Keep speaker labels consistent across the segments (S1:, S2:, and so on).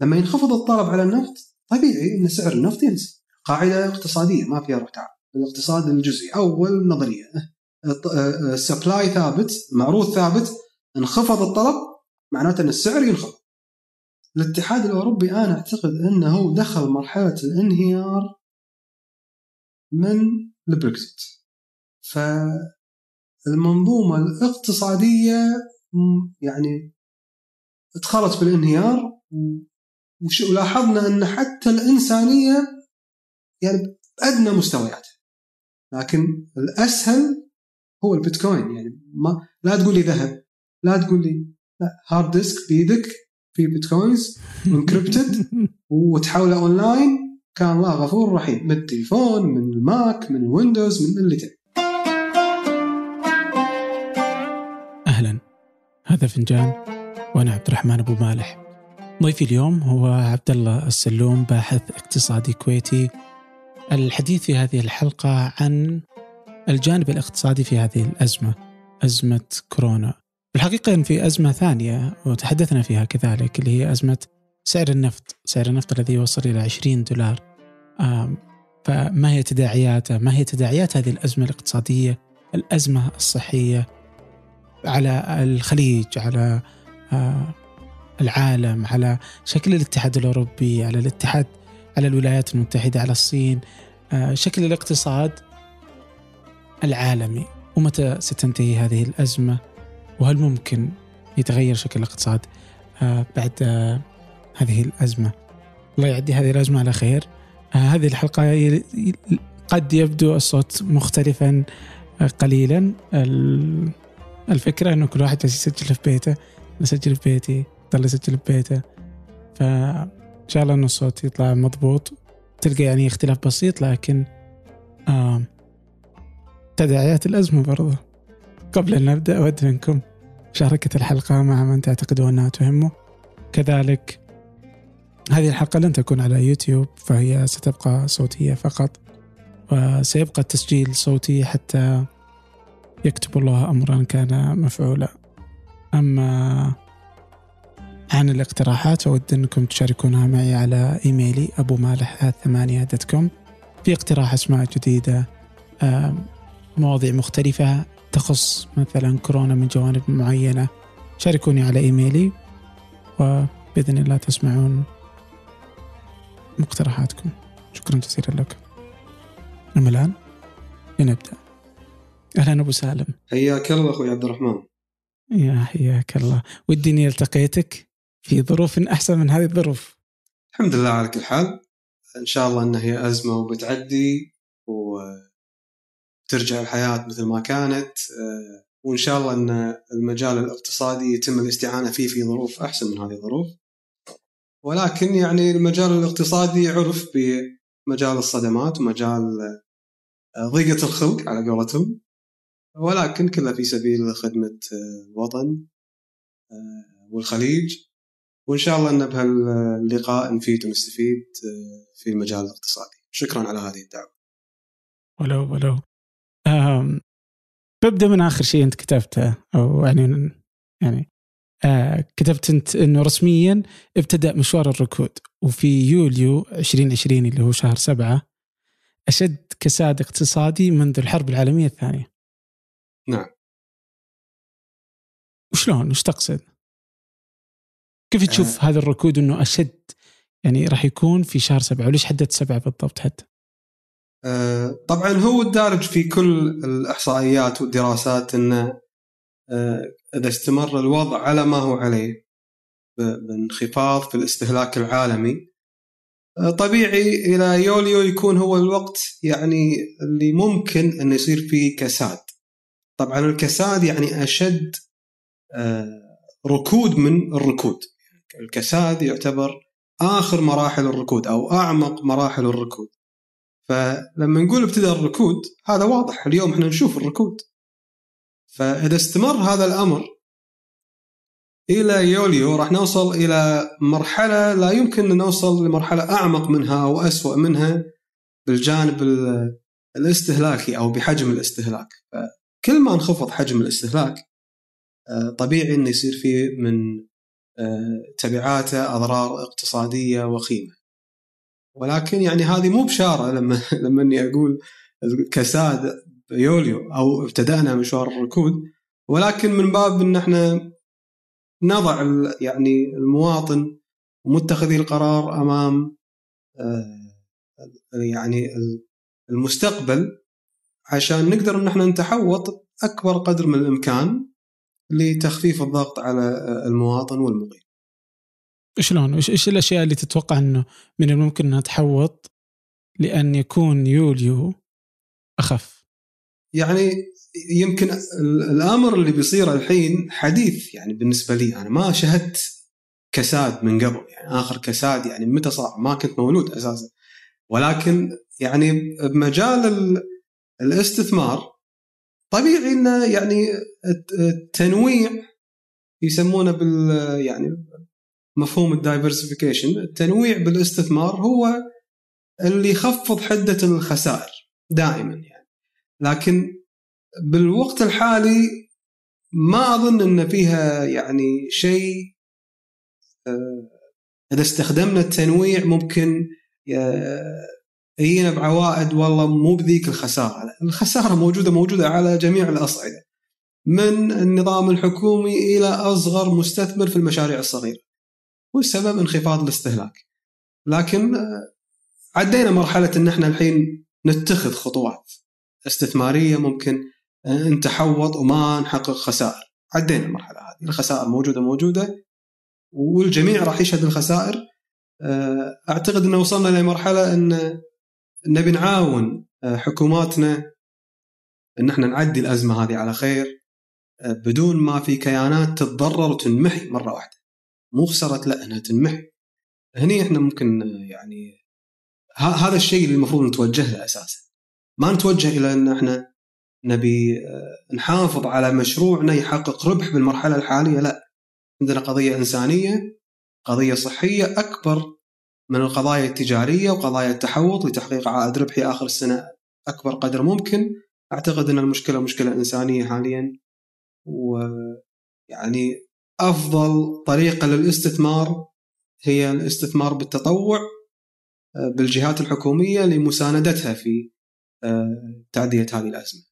S1: لما ينخفض الطلب على النفط طبيعي إن سعر النفط ينزل. قاعدة اقتصادية ما فيها روح تعال الاقتصاد الجزئي أول نظرية. ال supply ثابت معروض ثابت انخفض الطلب معناته إن السعر ينخفض. الاتحاد الأوروبي أنا أعتقد إنه دخل مرحلة الانهيار من البريكزيت. فالمنظومة الاقتصادية يعني دخلت بالانهيار ولاحظنا أن حتى الإنسانية يعني أدنى مستوياتها لكن الأسهل هو البيتكوين. يعني ما لا تقول لي ذهب لا تقول لي لا hard disk بيدك في bitcoins encrypted وتحوله اونلاين كان الله غفور رحيم. من التليفون من الماك من الويندوز من اللي تبي.
S2: أهلا. هذا فنجان وأنا عبد الرحمن أبو مالح. ضيفي اليوم هو عبد الله السلوم باحث اقتصادي كويتي. الحديث في هذه الحلقة عن الجانب الاقتصادي في هذه الأزمة أزمة كورونا. الحقيقة ان في أزمة ثانية وتحدثنا فيها كذلك اللي هي أزمة سعر النفط. سعر النفط الذي وصل إلى 20 دولار. فما هي تداعياته؟ ما هي تداعيات هذه الأزمة الاقتصادية؟ الأزمة الصحية على الخليج على العالم على شكل الاتحاد الأوروبي على الاتحاد على الولايات المتحدة على الصين شكل الاقتصاد العالمي. ومتى ستنتهي هذه الأزمة؟ وهل ممكن يتغير شكل الاقتصاد بعد هذه الأزمة؟ الله يعدي هذه الأزمة على خير. هذه الحلقة قد يبدو الصوت مختلفا قليلا. الفكرة إنه كل واحد يسجل في بيته نسجل في بيتي. ضل يسجل في بيته فان شاء الله إنه الصوت يطلع مضبوط. تلقى يعني اختلاف بسيط لكن آه تداعيات الأزمة برضه قبل أن نبدأ أود منكم مشاركة الحلقة مع من تعتقدون أنها تهمه كذلك هذه الحلقة لن تكون على يوتيوب فهي ستبقى صوتية فقط وسيبقى التسجيل صوتي حتى يكتب الله أمرا كان مفعولا. أما عن الاقتراحات أود أنكم تشاركونها معي على إيميلي أبو مالح ثمانية كوم في اقتراح أسماء جديدة مواضيع مختلفة تخص مثلا كورونا من جوانب معينة شاركوني على إيميلي وبإذن الله تسمعون مقترحاتكم شكرا جزيلا لكم أما الآن لنبدأ. أهلا أبو سالم.
S1: حياك الله أخوي عبد الرحمن.
S2: يا حياك الله. ودي إني التقيتك في ظروف أحسن من هذه الظروف.
S1: الحمد لله على كل حال. إن شاء الله أنها هي أزمة وبتعدي و ترجع الحياة مثل ما كانت. وإن شاء الله أن المجال الاقتصادي يتم الاستعانة فيه في ظروف أحسن من هذه الظروف. ولكن يعني المجال الاقتصادي عرف بمجال الصدمات ومجال ضيقة الخلق على قولتهم. ولكن كله في سبيل خدمة الوطن والخليج. وإن شاء الله أن بهاللقاء نفيد ونستفيد في المجال الاقتصادي شكرا على هذه الدعوة
S2: ولو ولو ببدأ من آخر شيء أنت كتبته أو يعني يعني آه كتبت أنت إنه رسميا ابتدأ مشوار الركود وفي يوليو 2020 اللي هو شهر سبعة أشد كساد اقتصادي منذ الحرب العالمية الثانية.
S1: نعم.
S2: وشلون؟ وش تقصد؟ كيف تشوف آه. هذا الركود إنه أشد يعني راح يكون في شهر سبعة وليش حددت سبعة بالضبط حتى؟
S1: آه طبعا هو الدارج في كل الإحصائيات والدراسات إنه آه إذا استمر الوضع على ما هو عليه بانخفاض في الاستهلاك العالمي آه طبيعي إلى يوليو يكون هو الوقت يعني اللي ممكن إنه يصير فيه كساد طبعا الكساد يعني أشد ركود من الركود الكساد يعتبر آخر مراحل الركود أو أعمق مراحل الركود. فلما نقول ابتدى الركود هذا واضح اليوم إحنا نشوف الركود. فإذا استمر هذا الأمر إلى يوليو راح نوصل إلى مرحلة لا يمكن أن نوصل لمرحلة أعمق منها أو أسوأ منها بالجانب الاستهلاكي أو بحجم الاستهلاك. فكل ما انخفض حجم الاستهلاك طبيعي انه يصير فيه من تبعاته أضرار اقتصادية وخيمة. ولكن يعني هذه مو بشارة لما لما إني أقول كساد يوليو أو ابتدأنا مشوار الركود ولكن من باب إن إحنا نضع يعني المواطن ومتخذي القرار أمام يعني المستقبل عشان نقدر إن إحنا نتحوط أكبر قدر من الإمكان لتخفيف الضغط على المواطن والمقيم.
S2: شلون؟ إيش الأشياء اللي تتوقع إنه من الممكن إنها تحوط لأن يكون يوليو أخف؟
S1: يعني يمكن الأمر اللي بيصير الحين حديث يعني بالنسبة لي أنا ما شهدت كساد من قبل يعني آخر كساد يعني متى صار ما كنت مولود أساسا ولكن يعني بمجال الاستثمار طبيعي انه يعني التنويع يسمونه بال يعني مفهوم الدايفرسيفيكيشن. التنويع بالاستثمار هو اللي يخفض حدة الخسائر دائما يعني. لكن بالوقت الحالي ما أظن إن فيها يعني شيء آه، إذا استخدمنا التنويع ممكن يجينا بعوائد والله مو بذيك الخسارة، الخسارة موجودة موجودة على جميع الأصعدة. من النظام الحكومي إلى أصغر مستثمر في المشاريع الصغيرة. والسبب انخفاض الاستهلاك. لكن عدينا مرحلة إن إحنا الحين نتخذ خطوات استثمارية ممكن آه، نتحوط وما نحقق خسائر. عدينا المرحلة هذه، الخسائر موجودة موجودة والجميع راح يشهد الخسائر آه، أعتقد إن وصلنا لمرحلة إن نبي نعاون آه، حكوماتنا إن إحنا نعدي الأزمة هذه على خير آه، بدون ما في كيانات تتضرر وتنمحي مرة واحدة. مو خسرت لا إنها تنمحي. هني إحنا ممكن يعني هذا الشيء اللي المفروض نتوجه له أساسا. ما نتوجه إلى إن إحنا نبي نحافظ على مشروعنا يحقق ربح بالمرحلة الحالية لا. عندنا قضية إنسانية قضية صحية أكبر من القضايا التجارية وقضايا التحوط لتحقيق عائد ربحي آخر السنة أكبر قدر ممكن أعتقد أن المشكلة مشكلة إنسانية حاليا ويعني أفضل طريقة للاستثمار هي الاستثمار بالتطوع آه، بالجهات الحكومية لمساندتها في آه، تعدية هذه الأزمة.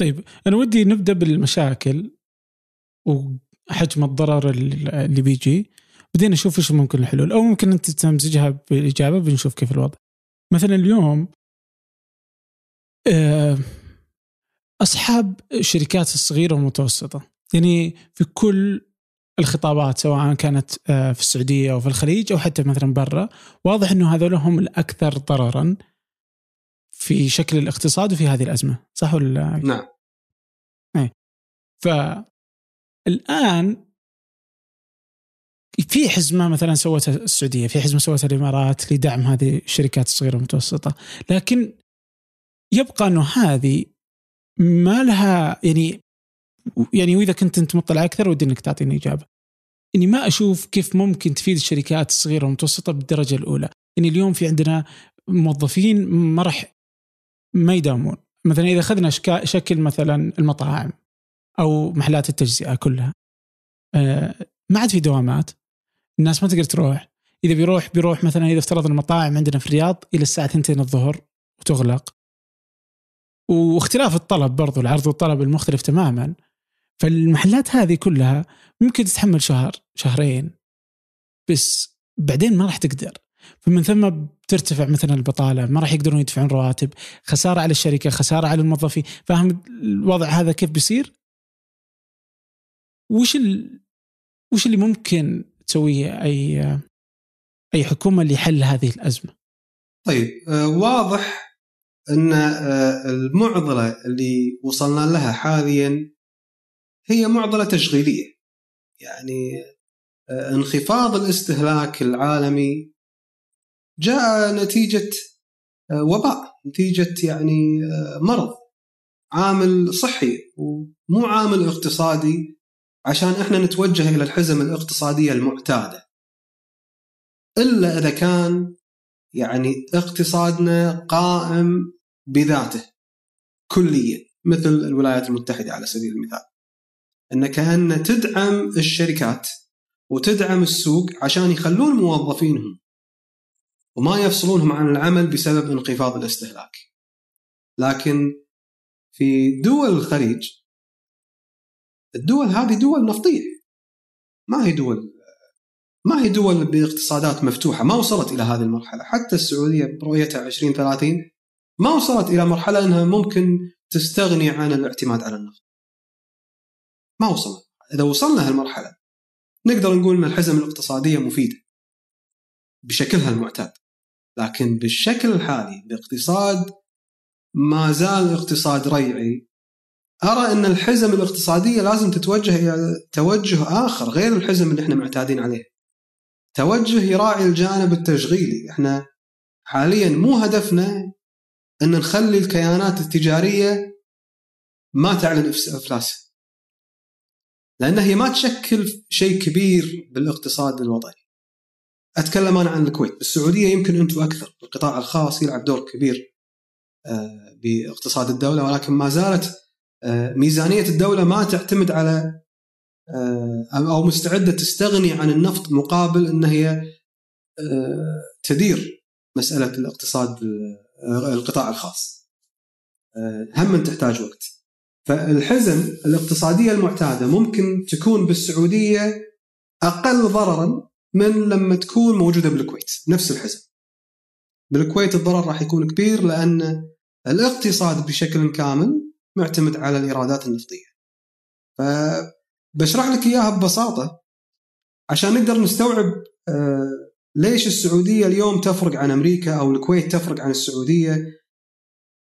S2: طيب أنا ودي نبدأ بالمشاكل وحجم الضرر اللي بيجي بعدين نشوف إيش ممكن الحلول أو ممكن أنت تمزجها بالإجابة بنشوف كيف الوضع. مثلا اليوم آه، أصحاب الشركات الصغيرة والمتوسطة. يعني في كل الخطابات سواء كانت آه، في السعودية أو في الخليج أو حتى مثلا برا واضح إنه هذول هم الأكثر ضررا في شكل الاقتصاد وفي هذه الأزمة. صح ولا؟
S1: نعم.
S2: إيه. فالآن في حزمة مثلا سوتها السعودية، في حزمة سوتها الإمارات لدعم هذه الشركات الصغيرة والمتوسطه، لكن يبقى أنه هذه ما لها يعني يعني وإذا كنت أنت مطلع أكثر ودي أنك تعطيني إجابة. إني ما أشوف كيف ممكن تفيد الشركات الصغيرة والمتوسطة بالدرجة الأولى، يعني اليوم في عندنا موظفين ما راح ما يداومون، مثلا إذا أخذنا شكل مثلا المطاعم أو محلات التجزئة كلها آه، ما عاد في دوامات. الناس ما تقدر تروح. إذا بيروح بيروح مثلا إذا افترضنا المطاعم عندنا في الرياض إلى الساعة 2 الظهر وتغلق. واختلاف الطلب برضو العرض والطلب المختلف تماما. فالمحلات هذه كلها ممكن تتحمل شهر شهرين. بس بعدين ما راح تقدر. فمن ثم بترتفع مثلا البطالة ما راح يقدرون يدفعون رواتب. خسارة على الشركة خسارة على الموظفين. فاهم الوضع هذا كيف بيصير؟ وش ال... وش اللي ممكن تسويه أي أي حكومة لحل هذه الأزمة؟
S1: طيب آه، واضح أن آه، المعضلة اللي وصلنا لها حاليا هي معضلة تشغيلية يعني آه، انخفاض الاستهلاك العالمي جاء نتيجة وباء نتيجة يعني مرض عامل صحي ومو عامل اقتصادي عشان إحنا نتوجه إلى الحزم الاقتصادية المعتادة. إلا إذا كان يعني اقتصادنا قائم بذاته كليا مثل الولايات المتحدة على سبيل المثال. إن كأن تدعم الشركات وتدعم السوق عشان يخلون موظفينهم وما يفصلونهم عن العمل بسبب انخفاض الاستهلاك. لكن في دول الخليج الدول هذه دول نفطيه ما هي دول ما هي دول باقتصادات مفتوحة؟ ما وصلت إلى هذه المرحلة. حتى السعودية برؤيتها 2030 ما وصلت إلى مرحلة أنها ممكن تستغني عن الاعتماد على النفط. ما وصلنا إذا وصلنا هالمرحلة نقدر نقول أن الحزم الاقتصاديه مفيده بشكلها المعتاد. لكن بالشكل الحالي باقتصاد ما زال اقتصاد ريعي أرى أن الحزم الاقتصادية لازم تتوجه إلى توجه آخر غير الحزم اللي إحنا معتادين عليه. توجه يراعي الجانب التشغيلي، إحنا حاليا مو هدفنا أن نخلي الكيانات التجارية ما تعلن أفلاسها. لأن هي ما تشكل شيء كبير بالاقتصاد الوطني. أتكلم أنا عن الكويت، السعودية يمكن أنتم أكثر، القطاع الخاص يلعب دور كبير آه، باقتصاد الدولة ولكن ما زالت ميزانية الدولة ما تعتمد على آه، أو مستعدة تستغني عن النفط مقابل إن هي تدير مسألة الاقتصاد القطاع الخاص. هم تحتاج وقت. فالحزم الاقتصادية المعتادة ممكن تكون بالسعودية أقل ضررا من لما تكون موجودة بالكويت نفس الحزم. بالكويت الضرر راح يكون كبير لأن الاقتصاد بشكل كامل معتمد على الإيرادات النفطية. فبشرح لك إياها ببساطة عشان نقدر نستوعب آه، ليش السعودية اليوم تفرق عن أمريكا أو الكويت تفرق عن السعودية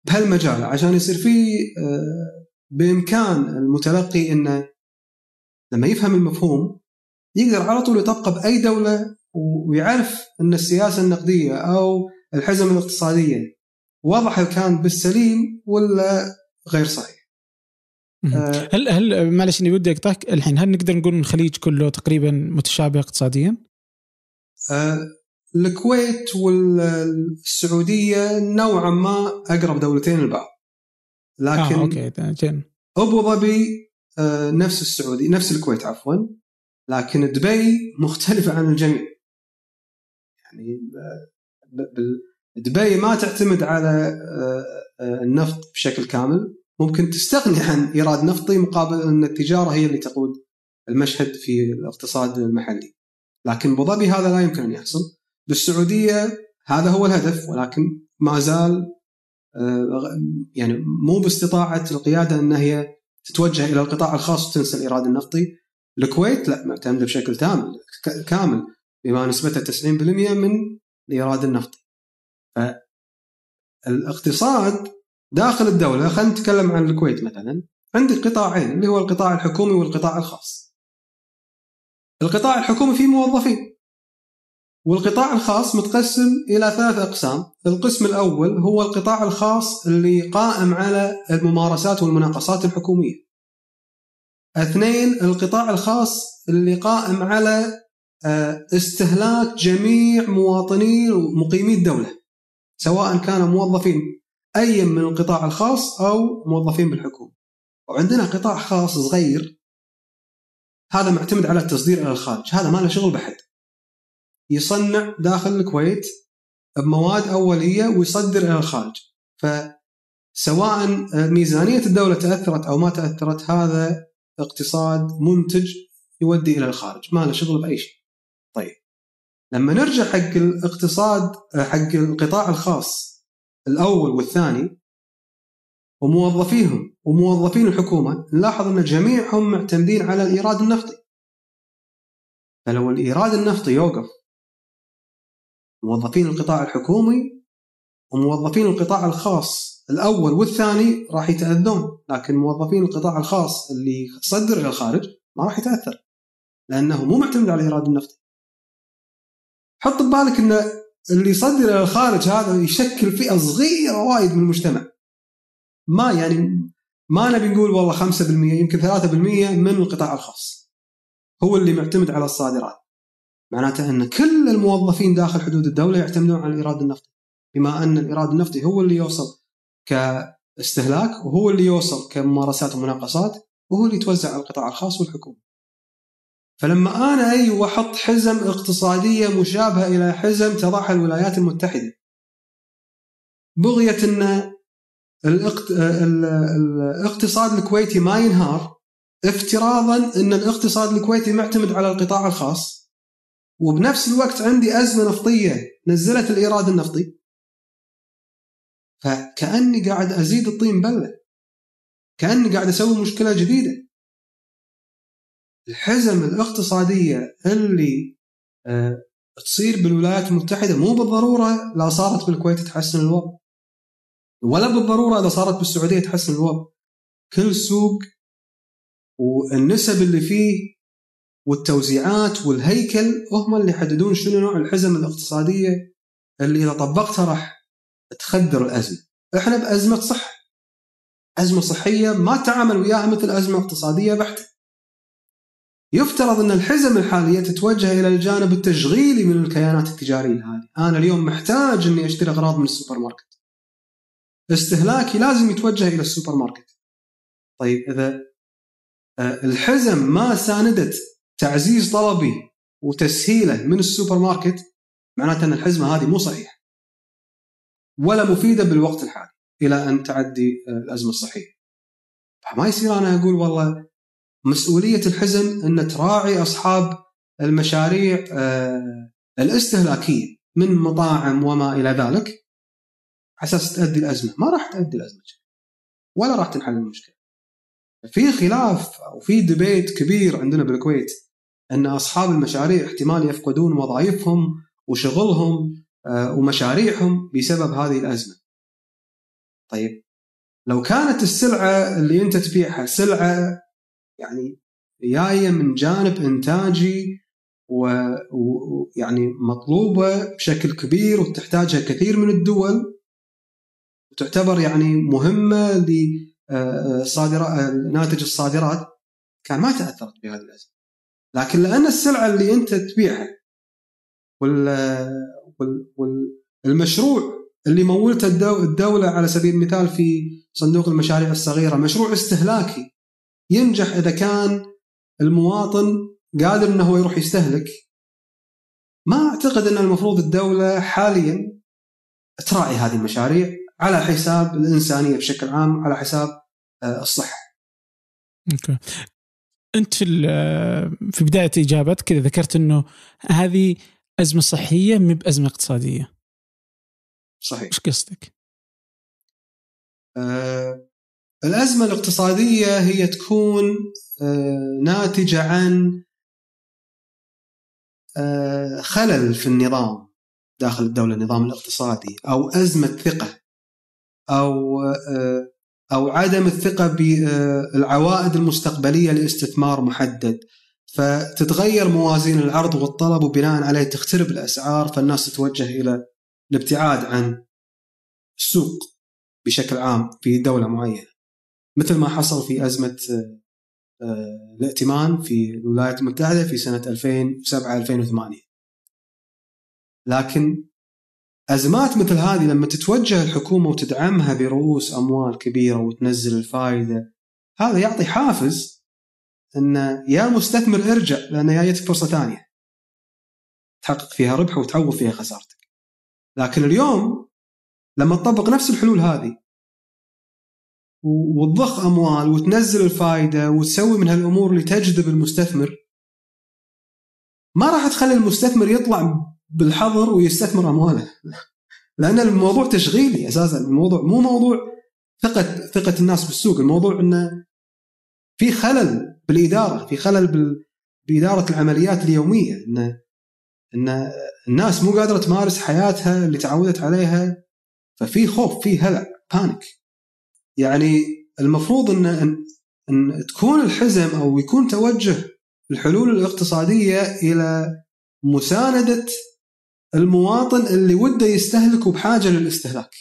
S1: بهالمجال عشان يصير في آه، بإمكان المتلقي إنه لما يفهم المفهوم يقدر على طول يطبقه بأي دولة ويعرف إن السياسة النقدية أو الحزم الاقتصادية وضعها كان بالسليم ولا غير صحيح.
S2: آه. هل هل معلش إني ودي أقطعك الحين هل نقدر نقول إن الخليج كله تقريبا متشابه اقتصاديا؟
S1: آه الكويت والسعودية نوعا ما أقرب دولتين لبعض.
S2: لكن آه أوكي جن.
S1: أبو ظبي آه نفس السعودي نفس الكويت عفوا لكن دبي مختلفة عن الجميع. يعني دبي ما تعتمد على آه، آه، النفط بشكل كامل. ممكن تستغني عن إيراد نفطي مقابل أن التجارة هي اللي تقود المشهد في الاقتصاد المحلي. لكن أبو ظبي هذا لا يمكن أن يحصل. بالسعوديه هذا هو الهدف ولكن ما زال آه، يعني مو باستطاعة القيادة أن هي تتوجه إلى القطاع الخاص وتنسى الإيراد النفطي. الكويت لا معتمدة بشكل تام كامل بما نسبتها 90% من الإيراد النفطي. فالاقتصاد داخل الدولة خلينا نتكلم عن الكويت مثلا عندك قطاعين اللي هو القطاع الحكومي والقطاع الخاص. القطاع الحكومي فيه موظفين والقطاع الخاص متقسم إلى ثلاث أقسام. القسم الأول هو القطاع الخاص اللي قائم على الممارسات والمناقصات الحكومية. اثنين القطاع الخاص اللي قائم على آه، استهلاك جميع مواطني ومقيمي الدولة. سواء كانوا موظفين أي من القطاع الخاص أو موظفين بالحكومة. وعندنا قطاع خاص صغير هذا معتمد على التصدير إلى الخارج هذا ما له شغل بحد. يصنع داخل الكويت بمواد أولية ويصدر إلى الخارج. فسواء ميزانية الدولة تأثرت أو ما تأثرت هذا اقتصاد منتج يودي إلى الخارج ما له شغل بأي شيء. لما نرجع حق الاقتصاد حق القطاع الخاص الأول والثاني وموظفيهم وموظفين الحكومة نلاحظ أن جميعهم معتمدين على الإيراد النفطي. فلو الإيراد النفطي يوقف موظفين القطاع الحكومي وموظفين القطاع الخاص الأول والثاني راح يتأذون لكن موظفين القطاع الخاص اللي صدر إلى الخارج ما راح يتأثر لأنه مو معتمد على الإيراد النفطي. حط ببالك إن اللي يصدر إلى الخارج هذا يشكل فئة صغيرة وايد من المجتمع. ما يعني ما نبي نقول والله 5% يمكن 3% من القطاع الخاص. هو اللي معتمد على الصادرات. معناته إن كل الموظفين داخل حدود الدولة يعتمدون على الإيراد النفطي. بما أن الإيراد النفطي هو اللي يوصل كاستهلاك وهو اللي يوصل كممارسات ومناقصات وهو اللي يتوزع على القطاع الخاص والحكومة. فلما أنا أيوه أحط حزم اقتصادية مشابهة إلى حزم تضعها الولايات المتحدة. بغيه أن الاقتصاد الكويتي ما ينهار افتراضا أن الاقتصاد الكويتي معتمد على القطاع الخاص. وبنفس الوقت عندي أزمة نفطية نزلت الإيراد النفطي. فكأني قاعد أزيد الطين بلة. كأني قاعد أسوي مشكلة جديدة. الحزم الاقتصادية اللي أه تصير بالولايات المتحدة مو بالضرورة لا صارت بالكويت تحسن الوضع ولا بالضرورة إذا صارت بالسعودية تحسن الوضع كل سوق والنسب اللي فيه والتوزيعات والهيكل هم اللي يحددون شنو نوع الحزم الاقتصادية اللي إذا طبقتها راح تخدر الأزمة. إحنا بأزمة صحه. أزمة صحية ما تعامل وياها مثل أزمة اقتصادية بحتة. يفترض أن الحزم الحالية تتوجه إلى الجانب التشغيلي من الكيانات التجارية هذه، أنا اليوم محتاج أني أشتري أغراض من السوبر ماركت. استهلاكي لازم يتوجه إلى السوبر ماركت. طيب إذا آه، الحزم ما ساندت تعزيز طلبي وتسهيله من السوبر ماركت معناته أن الحزمة هذه مو صحيحة. ولا مفيدة بالوقت الحالي إلى أن تعدي آه، الأزمة الصحيه. فما يصير أنا أقول والله مسؤولية الحزم إن تراعي أصحاب المشاريع آه، الاستهلاكية من مطاعم وما إلى ذلك على أساس تؤدي الأزمة، ما راح تؤدي الأزمة ولا راح تنحل المشكلة. في خلاف أو في ديبيت كبير عندنا بالكويت إن أصحاب المشاريع احتمال يفقدون وظائفهم وشغلهم آه، ومشاريعهم بسبب هذه الأزمة. طيب لو كانت السلعة اللي أنت تبيعها سلعة يعني جاية من جانب إنتاجي ويعني مطلوبة بشكل كبير وتحتاجها كثير من الدول وتعتبر يعني مهمة لصادرات ناتج الصادرات كان ما تأثرت بهذه الأزمة. لكن لأن السلعة اللي أنت تبيعها والمشروع اللي مولته الدولة على سبيل المثال في صندوق المشاريع الصغيرة مشروع استهلاكي ينجح إذا كان المواطن قادر إنه هو يروح يستهلك ما أعتقد إن المفروض الدولة حاليا تراعي هذه المشاريع على حساب الإنسانية بشكل عام على حساب آه، الصحة.
S2: أوكي. أنت في في بداية إجابتك كذا ذكرت إنه هذه أزمة صحية مو بأزمة اقتصادية.
S1: صحيح.
S2: إيش قصدك؟
S1: آه الأزمة الاقتصادية هي تكون آه ناتجة عن آه خلل في النظام داخل الدولة النظام الاقتصادي أو أزمة ثقة أو آه، أو عدم الثقة بالعوائد المستقبلية لاستثمار محدد. فتتغير موازين العرض والطلب وبناء عليه تخترب الأسعار فالناس تتوجه إلى الابتعاد عن السوق بشكل عام في دولة معينة. مثل ما حصل في أزمة آه، الائتمان في الولايات المتحدة في سنة 2007 2008 لكن أزمات مثل هذه لما تتوجه الحكومة وتدعمها برؤوس أموال كبيرة وتنزل الفائدة هذا يعطي حافز إن يا مستثمر ارجع لأن جايتك فرصة ثانية. تحقق فيها ربح وتعوض فيها خسارتك. لكن اليوم لما تطبق نفس الحلول هذه وتضخ أموال وتنزل الفائده وتسوي من هالأمور اللي تجذب المستثمر. ما راح تخلي المستثمر يطلع بالحظر ويستثمر أمواله. لأن الموضوع تشغيلي أساسا. الموضوع مو موضوع ثقه ثقة الناس بالسوق. الموضوع إنه في خلل بالإدارة في خلل بإدارة العمليات اليومية. ان إن الناس مو قادرة تمارس حياتها اللي تعودت عليها. ففي خوف في هلع بانيك يعني المفروض ان ان تكون الحزم أو يكون توجه الحلول الاقتصادية إلى مساندة المواطن اللي وده يستهلك وبحاجه للاستهلاك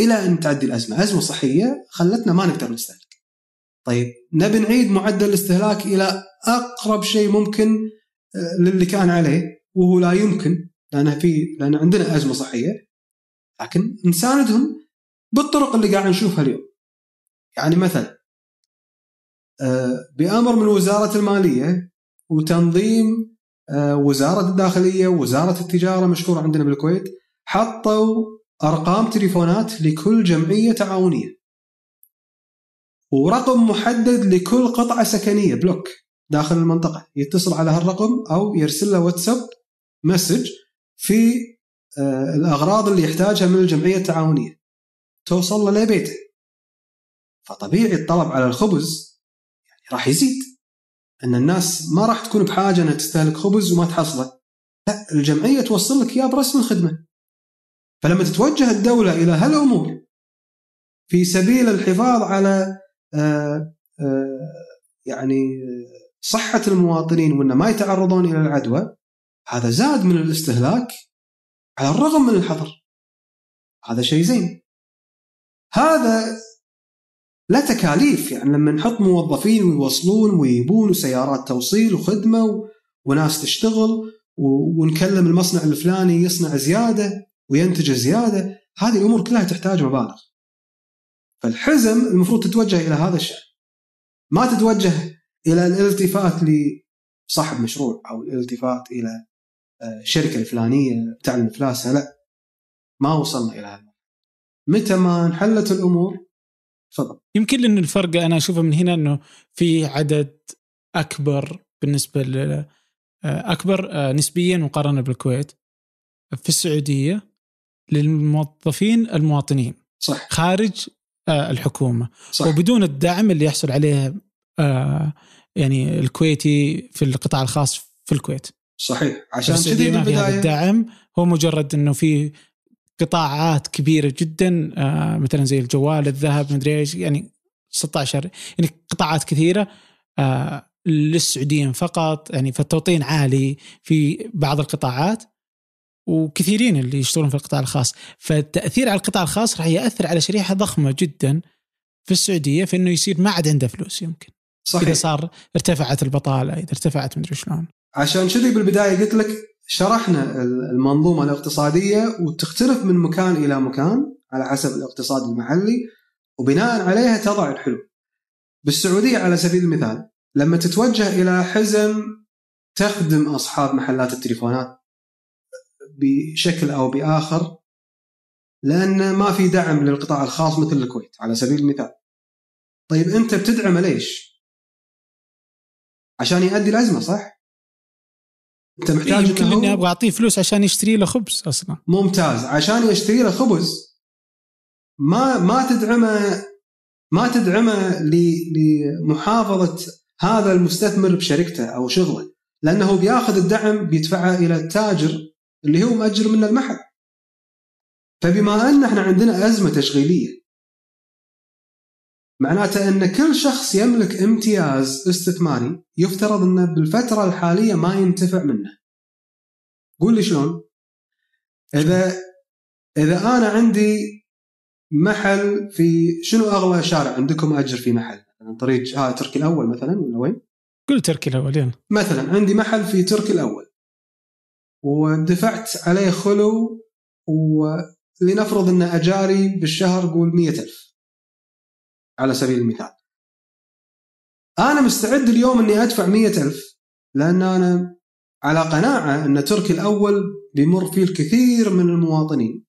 S1: إلى أن تعدي الأزمة، أزمة صحية خلتنا ما نقدر نستهلك. طيب نبي نعيد معدل الاستهلاك إلى أقرب شيء ممكن آه، للي كان عليه وهو لا يمكن لأن في لأن عندنا أزمة صحية لكن نساندهم بالطرق اللي قاعد نشوفها اليوم. يعني مثلا آه، بأمر من وزارة المالية وتنظيم آه، وزارة الداخلية ووزاره التجارة مشهوره عندنا بالكويت حطوا أرقام تليفونات لكل جمعية تعاونية. ورقم محدد لكل قطعة سكنية بلوك داخل المنطقة. يتصل على هالرقم أو يرسل له واتساب مسج في آه، الأغراض اللي يحتاجها من الجمعية التعاونية. توصل له لبيته. فطبيعي الطلب على الخبز يعني راح يزيد. إن الناس ما راح تكون بحاجة إنها تستهلك خبز وما تحصله لا الجمعية توصل لك إياه برسم الخدمة. فلما تتوجه الدولة إلى هالأمور في سبيل الحفاظ على آه، آه، يعني صحة المواطنين وان ما يتعرضون إلى العدوى هذا زاد من الاستهلاك على الرغم من الحظر. هذا شيء زين. هذا لا تكاليف يعني لما نحط موظفين ويوصلون ويجيبون وسيارات توصيل وخدمة و... وناس تشتغل و... ونكلم المصنع الفلاني يصنع زيادة وينتج زيادة هذه الأمور كلها تحتاج مبالغ. فالحزم المفروض تتوجه إلى هذا الشيء ما تتوجه إلى الالتفات لصاحب مشروع أو الالتفات إلى الشركة آه، الفلانية بتعلن افلاسها لا. ما وصلنا إلى هذا. متى ما انحلت الأمور تفضل.
S2: يمكن لأن الفرق أنا أشوفه من هنا إنه في عدد أكبر بالنسبة ل آه، أكبر آه، نسبيا مقارنة بالكويت. في السعودية للموظفين المواطنين
S1: صح.
S2: خارج الحكومة. صح. وبدون الدعم اللي يحصل عليه يعني الكويتي في القطاع الخاص في الكويت.
S1: صحيح. عشان
S2: في هذا الدعم. هو مجرد إنه في قطاعات كبيرة جدا آه مثلا زي الجوال الذهب مدري إيش يعني 16 يعني قطاعات كثيرة آه للسعوديين فقط يعني فالتوطين عالي في بعض القطاعات وكثيرين اللي يشتغلون في القطاع الخاص. فالتأثير على القطاع الخاص راح يأثر على شريحة ضخمة جدا في السعودية في إنه يصير ما عاد عنده فلوس يمكن. صحيح. اذا صار ارتفعت البطالة إذا ارتفعت مدري شلون.
S1: عشان كذي بالبداية قلت لك شرحنا المنظومة الاقتصادية وتختلف من مكان إلى مكان على حسب الاقتصاد المحلي وبناء عليها تضع الحلول. بالسعودية على سبيل المثال لما تتوجه إلى حزم تخدم أصحاب محلات التليفونات بشكل أو بآخر لأن ما في دعم للقطاع الخاص مثل الكويت على سبيل المثال. طيب أنت بتدعمه ليش؟ عشان يؤدي الأزمة صح؟
S2: أنت محتاج يمكن إيه إني أبغى أعطيه فلوس عشان يشتري له خبز أصلا.
S1: ممتاز. عشان يشتري له خبز ما ما تدعمه ما تدعمه لمحافظة هذا المستثمر بشركته أو شغله لأنه بياخذ الدعم بيدفعه إلى التاجر اللي هو مأجر منه المحل. فبما أن إحنا عندنا أزمة تشغيلية معناته إن كل شخص يملك امتياز استثماري يفترض إنه بالفترة الحالية ما ينتفع منه. قول لي شلون؟ إذا إذا أنا عندي محل في شنو أغلى شارع عندكم أجر في محل؟ عن طريق ها تركي الأول مثلا ولا وين؟
S2: قول تركي الأول يلا
S1: مثلا عندي محل في تركي الأول ودفعت عليه خلو ولنفرض إن أجاري بالشهر قول مية ألف على سبيل المثال. أنا مستعد اليوم أني أدفع مية ألف لأن أنا على قناعة أن تركي الأول بيمر فيه الكثير من المواطنين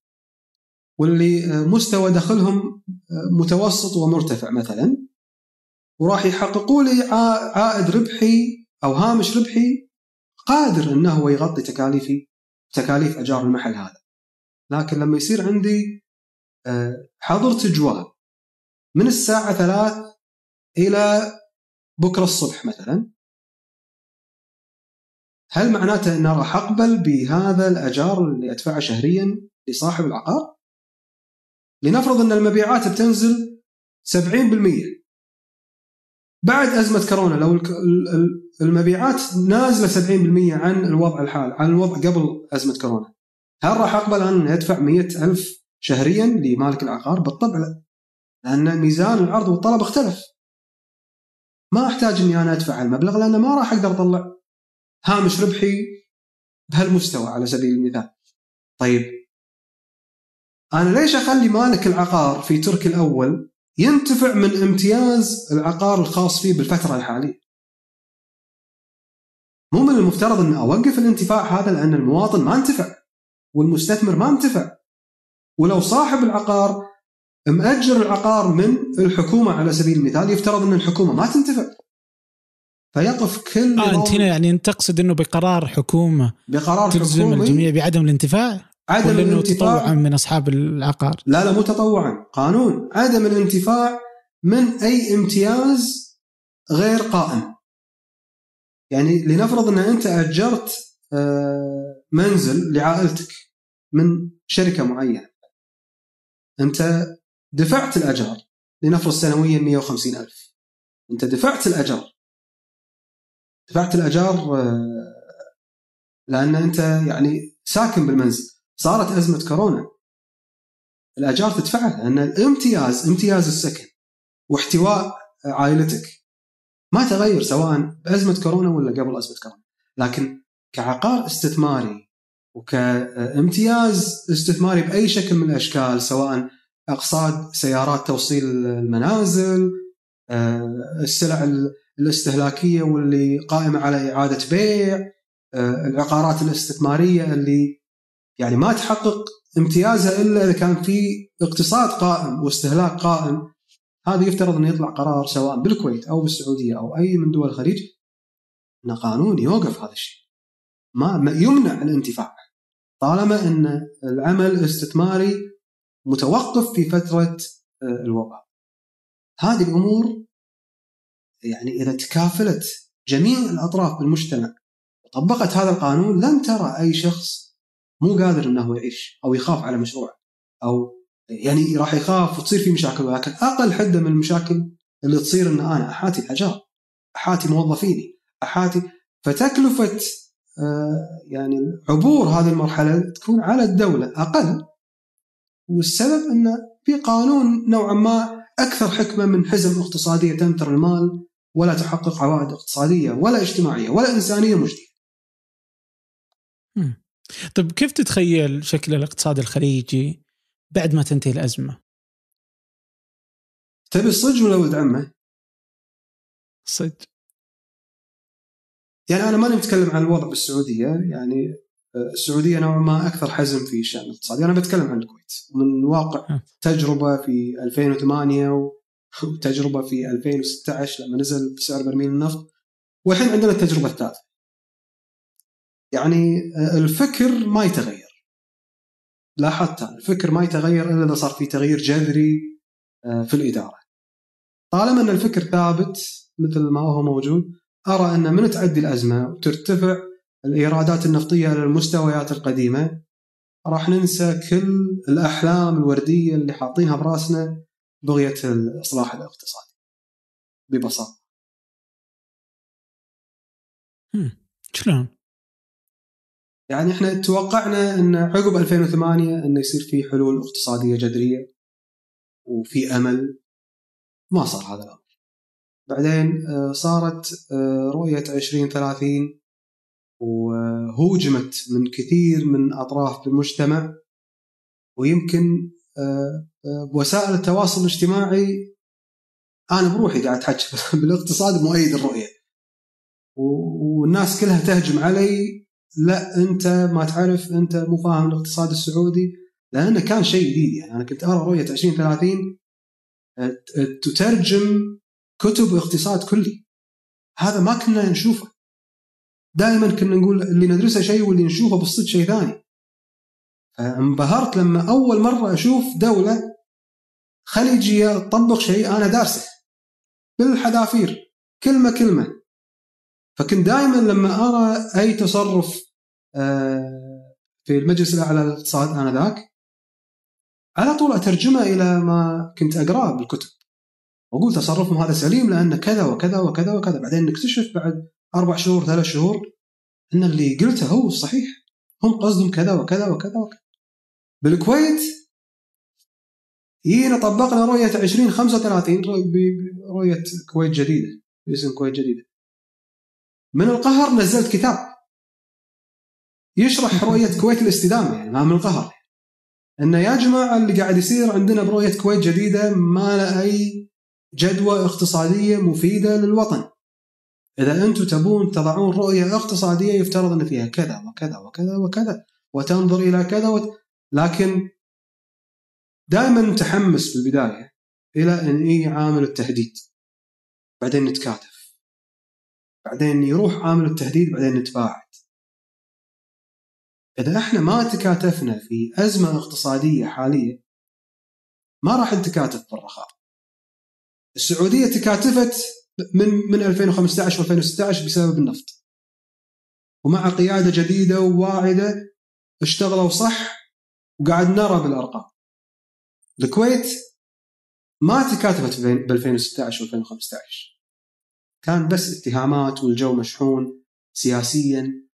S1: واللي مستوى دخلهم متوسط ومرتفع مثلا وراح يحققوا لي عائد ربحي أو هامش ربحي قادر أنه هو يغطي تكاليفي تكاليف أجار المحل هذا. لكن لما يصير عندي آه، حظر تجوال من الساعة ثلاث إلى بكرة الصبح مثلا هل معناته أن راح أقبل بهذا الأجار اللي أدفعه شهريا لصاحب العقار؟ لنفرض أن المبيعات بتنزل 70% بعد أزمة كورونا لو المبيعات نازلة 70% عن الوضع الحالي عن الوضع قبل أزمة كورونا هل راح أقبل أن أدفع 100 ألف شهريا لمالك العقار؟ بالطبع لا لأن ميزان العرض والطلب اختلف. ما أحتاج إني أنا أدفع المبلغ لأن ما راح أقدر أطلع. هامش ربحي بهالمستوى على سبيل المثال. طيب. أنا ليش أخلي مالك العقار في ترك الأول ينتفع من امتياز العقار الخاص فيه بالفترة الحالية؟ مو من المفترض ان أوقف الانتفاع هذا لأن المواطن ما انتفع والمستثمر ما انتفع. ولو صاحب العقار مأجر العقار من الحكومة على سبيل المثال يفترض أن الحكومة ما تنتفع؟ فيقف كل
S2: آه أنت هنا يعني أنت تقصد إنه بقرار حكومة
S1: بقرار
S2: تلزم
S1: حكومي
S2: الجميع بعدم الانتفاع؟
S1: عدم
S2: ولا إنه
S1: الانتفاع.
S2: تطوعا من أصحاب العقار؟
S1: لا لا مو تطوعا. قانون. عدم الانتفاع من أي امتياز غير قائم. يعني لنفرض أن أنت أجرت آه، منزل لعائلتك من شركة معينة. أنت دفعت الاجار لنفرض سنويا 150 ألف. أنت دفعت الاجار دفعت الاجار آه، لأن أنت يعني ساكن بالمنزل. صارت أزمة كورونا. الأجار تدفعها لأن الامتياز امتياز السكن واحتواء عائلتك ما تغير سواء بأزمة كورونا ولا قبل أزمة كورونا. لكن كعقار استثماري وكامتياز استثماري بأي شكل من الأشكال سواء اقساط سيارات توصيل المنازل آه، السلع الاستهلاكية واللي قائمة على إعادة بيع آه، العقارات الاستثمارية اللي يعني ما تحقق امتيازها إلا إذا كان في اقتصاد قائم واستهلاك قائم. هذا يفترض انه يطلع قرار سواء بالكويت أو بالسعودية أو أي من دول الخليج. إن قانون يوقف هذا الشيء. ما يمنع الانتفاع. طالما إن العمل الاستثماري متوقف في فترة آه، الوباء. هذه الأمور يعني إذا تكافلت جميع الأطراف بالمجتمع وطبقت هذا القانون لن ترى أي شخص مو قادر إنه يعيش أو يخاف على مشروعه أو يعني راح يخاف وتصير في مشاكل ولكن أقل حدة من المشاكل اللي تصير إن أنا أحاتي الاجار أحاتي موظفيني أحاتي فتكلفة آه، يعني عبور هذه المرحلة تكون على الدولة أقل. والسبب انه في قانون نوعا ما أكثر حكمة من حزم اقتصادية تنثر المال ولا تحقق عوائد اقتصادية ولا اجتماعية ولا إنسانية مجدية.
S2: طيب كيف تتخيل شكل الاقتصاد الخليجي بعد ما تنتهي الأزمة؟
S1: تبي الصج ولا ولد عمه؟
S2: صج
S1: يعني أنا ماني متكلم عن الوضع بالسعودية يعني السعودية نوعا ما أكثر حزم في الشان الاقتصادي أنا بتكلم عن الكويت. من واقع تجربة في 2008 وتجربة في 2016 لما نزل سعر برميل النفط. والحين عندنا التجربة الثالثة. يعني آه، الفكر ما يتغير. لاحظت الفكر ما يتغير إلا إذا صار في تغيير جذري آه، في الإدارة. طالما إن الفكر ثابت مثل ما هو موجود أرى أن من تعدي الأزمة وترتفع الإيرادات النفطية إلى المستويات القديمة راح ننسى كل الأحلام الوردية اللي حاطينها براسنا بغية الإصلاح الاقتصادي ببساطة.
S2: شلون؟
S1: يعني إحنا توقعنا إن عقب 2008 إنه يصير في حلول اقتصادية جذرية وفي أمل ما صار هذا الأمر. بعدين آه، صارت آه، رؤية 2030 وهوجمت من كثير من أطراف المجتمع ويمكن آه، بوسائل التواصل الاجتماعي أنا بروحي قاعد احكي بالاقتصاد مؤيد الرؤية. والناس كلها تهجم علي لا أنت ما تعرف أنت مو فاهم الاقتصاد السعودي. لأنه كان شيء جديد يعني أنا كنت ارى رؤية 2030 تترجم كتب اقتصاد كلي. هذا ما كنا نشوفه. دائما كنا نقول اللي ندرسه شيء واللي نشوفه بالصدق شيء ثاني. انبهرت لما أول مرة أشوف دولة خليجية تطبق شيء أنا دارسه. بالحذافير. كلمة كلمة. فكنت دائما لما أرى أي تصرف آه، في المجلس الأعلى للاقتصاد آنذاك على طول أترجمه إلى ما كنت أقرأه بالكتب. وأقول تصرفهم هذا سليم لأن كذا وكذا وكذا وكذا. بعدين نكتشف بعد أربع شهور ثلاث شهور. إن اللي قلته هو الصحيح هم قصدهم كذا وكذا وكذا وكذا. بالكويت جينا طبقنا رؤية 2035 رؤية كويت جديدة باسم كويت جديدة. من القهر نزلت كتاب يشرح رؤية كويت الاستدامة يعني ما من القهر انه يا جماعة اللي قاعد يصير عندنا برؤية كويت جديدة ما له أي جدوى اقتصادية مفيدة للوطن. إذا أنتم تبون تضعون رؤية اقتصادية يفترض أن فيها كذا وكذا وكذا وكذا وتنظر إلى كذا وت... لكن دائما نتحمس في البداية إلى أن يجي عامل التهديد بعدين نتكاتف. بعدين يروح عامل التهديد بعدين نتباعد. إذا إحنا ما تكاتفنا في أزمة اقتصادية حاليه ما راح نتكاتف بالرخاء. السعودية تكاتفت من من 2015 و2016 بسبب النفط. ومع قيادة جديدة وواعدة اشتغلوا صح وقاعد نرى بالأرقام. الكويت ما تكاتفت ب 2016 و2015 كان بس اتهامات والجو مشحون سياسيا.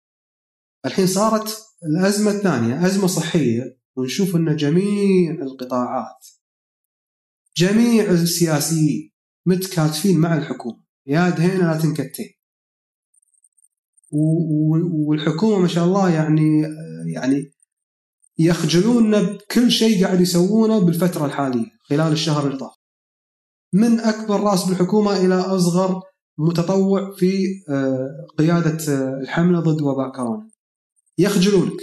S1: الحين صارت الأزمة الثانية أزمة صحية ونشوف إن جميع القطاعات جميع السياسيين متكاتفين مع الحكومة. يا دهينا لا تنكتين. والحكومة ما شاء الله يعني يعني يخجلوننا بكل شيء قاعد يسوونه بالفترة الحالية خلال الشهر اللي طاف. من أكبر رأس بالحكومة إلى أصغر متطوع في آه، قيادة آه، الحملة ضد وباء كورونا. يخجلونك.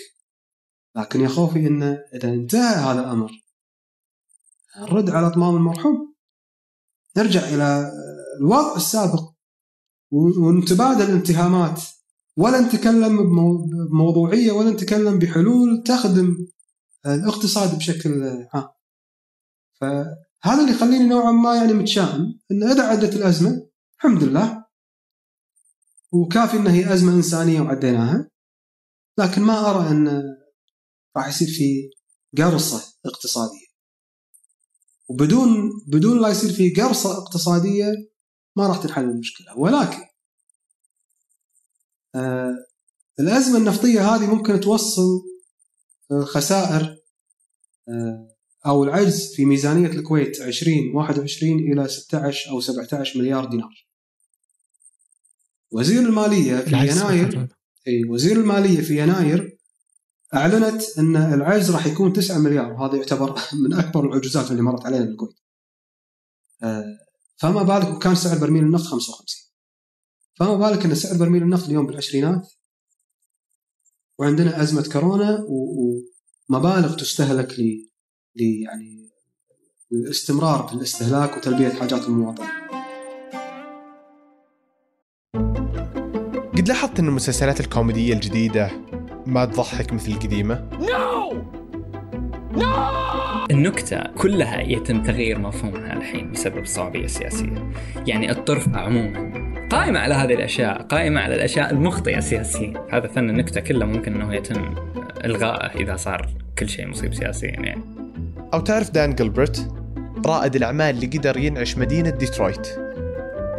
S1: لكن يا خوفي انه إذا انتهى هذا الأمر نرد على أطمام المرحوم. نرجع إلى الوضع السابق ونتبادل الاتهامات ولا نتكلم بموضوعية ولا نتكلم بحلول تخدم الاقتصاد بشكل عام. فهذا اللي يخليني نوعا ما يعني متشائم إن إذا عدت الأزمة الحمد لله وكافي انها هي أزمة إنسانية وعديناها لكن ما أرى إن راح يصير في قرصة اقتصادية وبدون بدون لا يصير في قرصة اقتصادية ما راح تنحل المشكلة ولكن آه الأزمة النفطية هذه ممكن توصل خسائر آه أو العجز في ميزانية الكويت 2021 إلى 16 أو 17 مليار دينار. وزير المالية في يناير إي وزير المالية في يناير أعلنت أن العجز راح يكون 9 مليار وهذا يعتبر من أكبر العجوزات اللي مرت علينا بالكويت. آه، فما بالك وكان سعر برميل النفط 55 فما بالك أن سعر برميل النفط اليوم بالعشرينات وعندنا أزمة كورونا ومبالغ تستهلك ل يعني الاستمرار في الاستهلاك وتلبية حاجات المواطنين.
S3: قد لاحظت أن المسلسلات الكوميدية الجديدة ما تضحك مثل القديمة؟
S4: نو إنه النكتة كلها يتم تغيير مفهومها الحين بسبب الصوابية السياسية. يعني الطرف عموما قائمة على هذه الأشياء قائمة على الأشياء المخطئة سياسيا هذا فن النكتة كله ممكن أنه يتم إلغائه إذا صار كل شيء مصيب سياسيا يعني.
S3: أو تعرف دان جلبرت؟ رائد الأعمال اللي قدر ينعش مدينة ديترويت.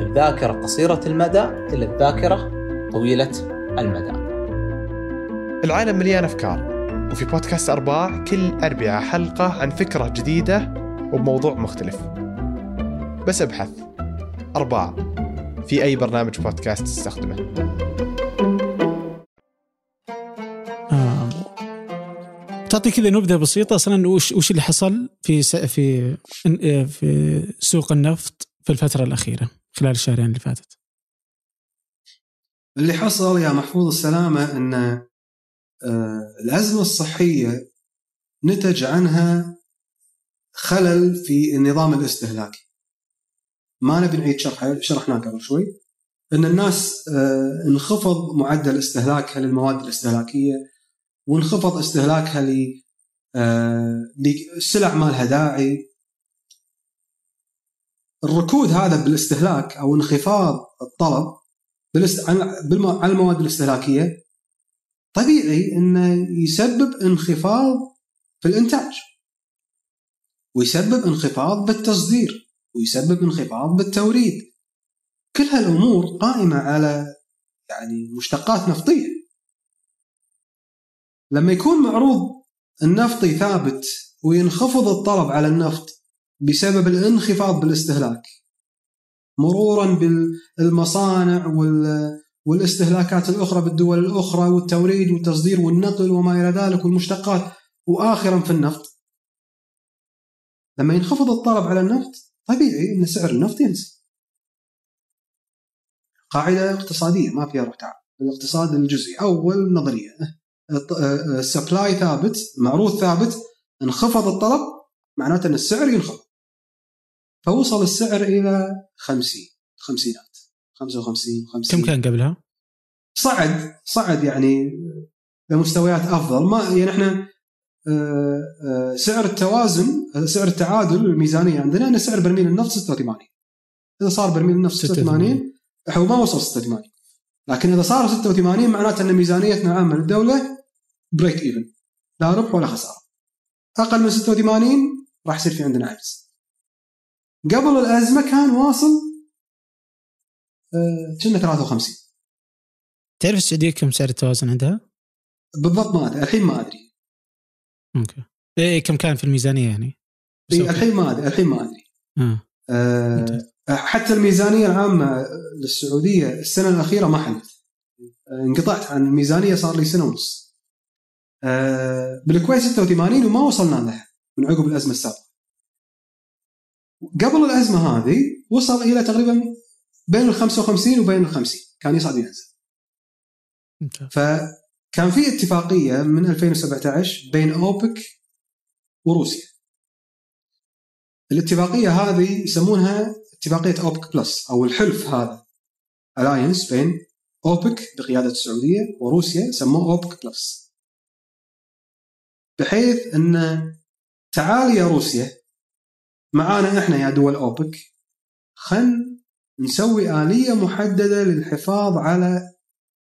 S5: الذاكرة قصيرة المدى إلى الذاكرة طويلة المدى.
S3: العالم مليان أفكار وفي بودكاست أرباع كل أربعة حلقة عن فكرة جديدة وبموضوع مختلف. بس أبحث. أرباع. في أي برنامج بودكاست تستخدمه.
S2: آه. تعطي كذا نبذة بسيطة أصلا وش وش اللي حصل في في في سوق النفط في الفترة الأخيرة؟ خلال الشهرين اللي فاتت.
S1: اللي حصل يا محفوظ السلامة أن آه، الأزمة الصحية نتج عنها خلل في النظام الاستهلاكي. ما نبي نعيد شرح شرحناه قبل شوي. إن الناس آه، انخفض معدل استهلاكها للمواد الاستهلاكية وانخفض استهلاكها للسلع ما لها داعي. الركود هذا بالاستهلاك أو انخفاض الطلب على المواد الاستهلاكية طبيعي إنه يسبب انخفاض في الإنتاج ويسبب انخفاض بالتصدير ويسبب انخفاض بالتوريد. كل هالأمور قائمة على يعني مشتقات نفطية. لما يكون معروض النفطي ثابت وينخفض الطلب على النفط بسبب الانخفاض بالاستهلاك مرورا بالمصانع وال والاستهلاكات الأخرى بالدول الأخرى والتوريد والتصدير والنقل وما إلى ذلك والمشتقات وآخرا في النفط. لما ينخفض الطلب على النفط طبيعي إن سعر النفط ينزل. قاعدة اقتصادية ما فيها روح تعال الاقتصاد الجزئي أول نظرية. السبلاي ثابت معروض ثابت انخفض الطلب معناته إن السعر ينخفض. فوصل السعر إلى 50 خمسينات 55 50
S2: كم كان قبلها؟
S1: صعد صعد يعني لمستويات أفضل. ما يعني إحنا آه، آه، سعر التوازن سعر التعادل الميزانية عندنا ان سعر برميل النفط 86 إذا صار برميل النفط 86 هو ما وصل 86 لكن إذا صار 86 معناته إن ميزانيتنا العامه للدوله break even لا ربح ولا خسارة. أقل من 86 راح يصير في عندنا عجز. قبل الأزمة كان واصل آه، كنا 53
S2: تعرف السعودية كم سعر التوازن عندها؟
S1: بالضبط ما أدري الحين ما أدري.
S2: أوكي. إيه كم كان في الميزانية يعني؟
S1: إيه الحين ما أدري الحين ما أدري.
S2: آه.
S1: آه حتى الميزانية العامة للسعودية السنة الأخيرة ما حلت. آه، انقطعت عن الميزانية صار لي سنة ونص. آه بالكويت 86 وما وصلنا لها من عقب الأزمة السابقة. قبل الأزمة هذه وصل إلى تقريبا بين ال 55 وبين ال 50 كان يصعد ينزل. فكان في اتفاقية من 2017 بين أوبك وروسيا. الاتفاقية هذه يسمونها اتفاقية أوبك plus أو الحلف هذا. ال alliance بين أوبك بقيادة السعودية وروسيا سموه أوبك plus. بحيث أن تعال يا روسيا معانا إحنا يا دول أوبك. خل نسوي آلية محددة للحفاظ على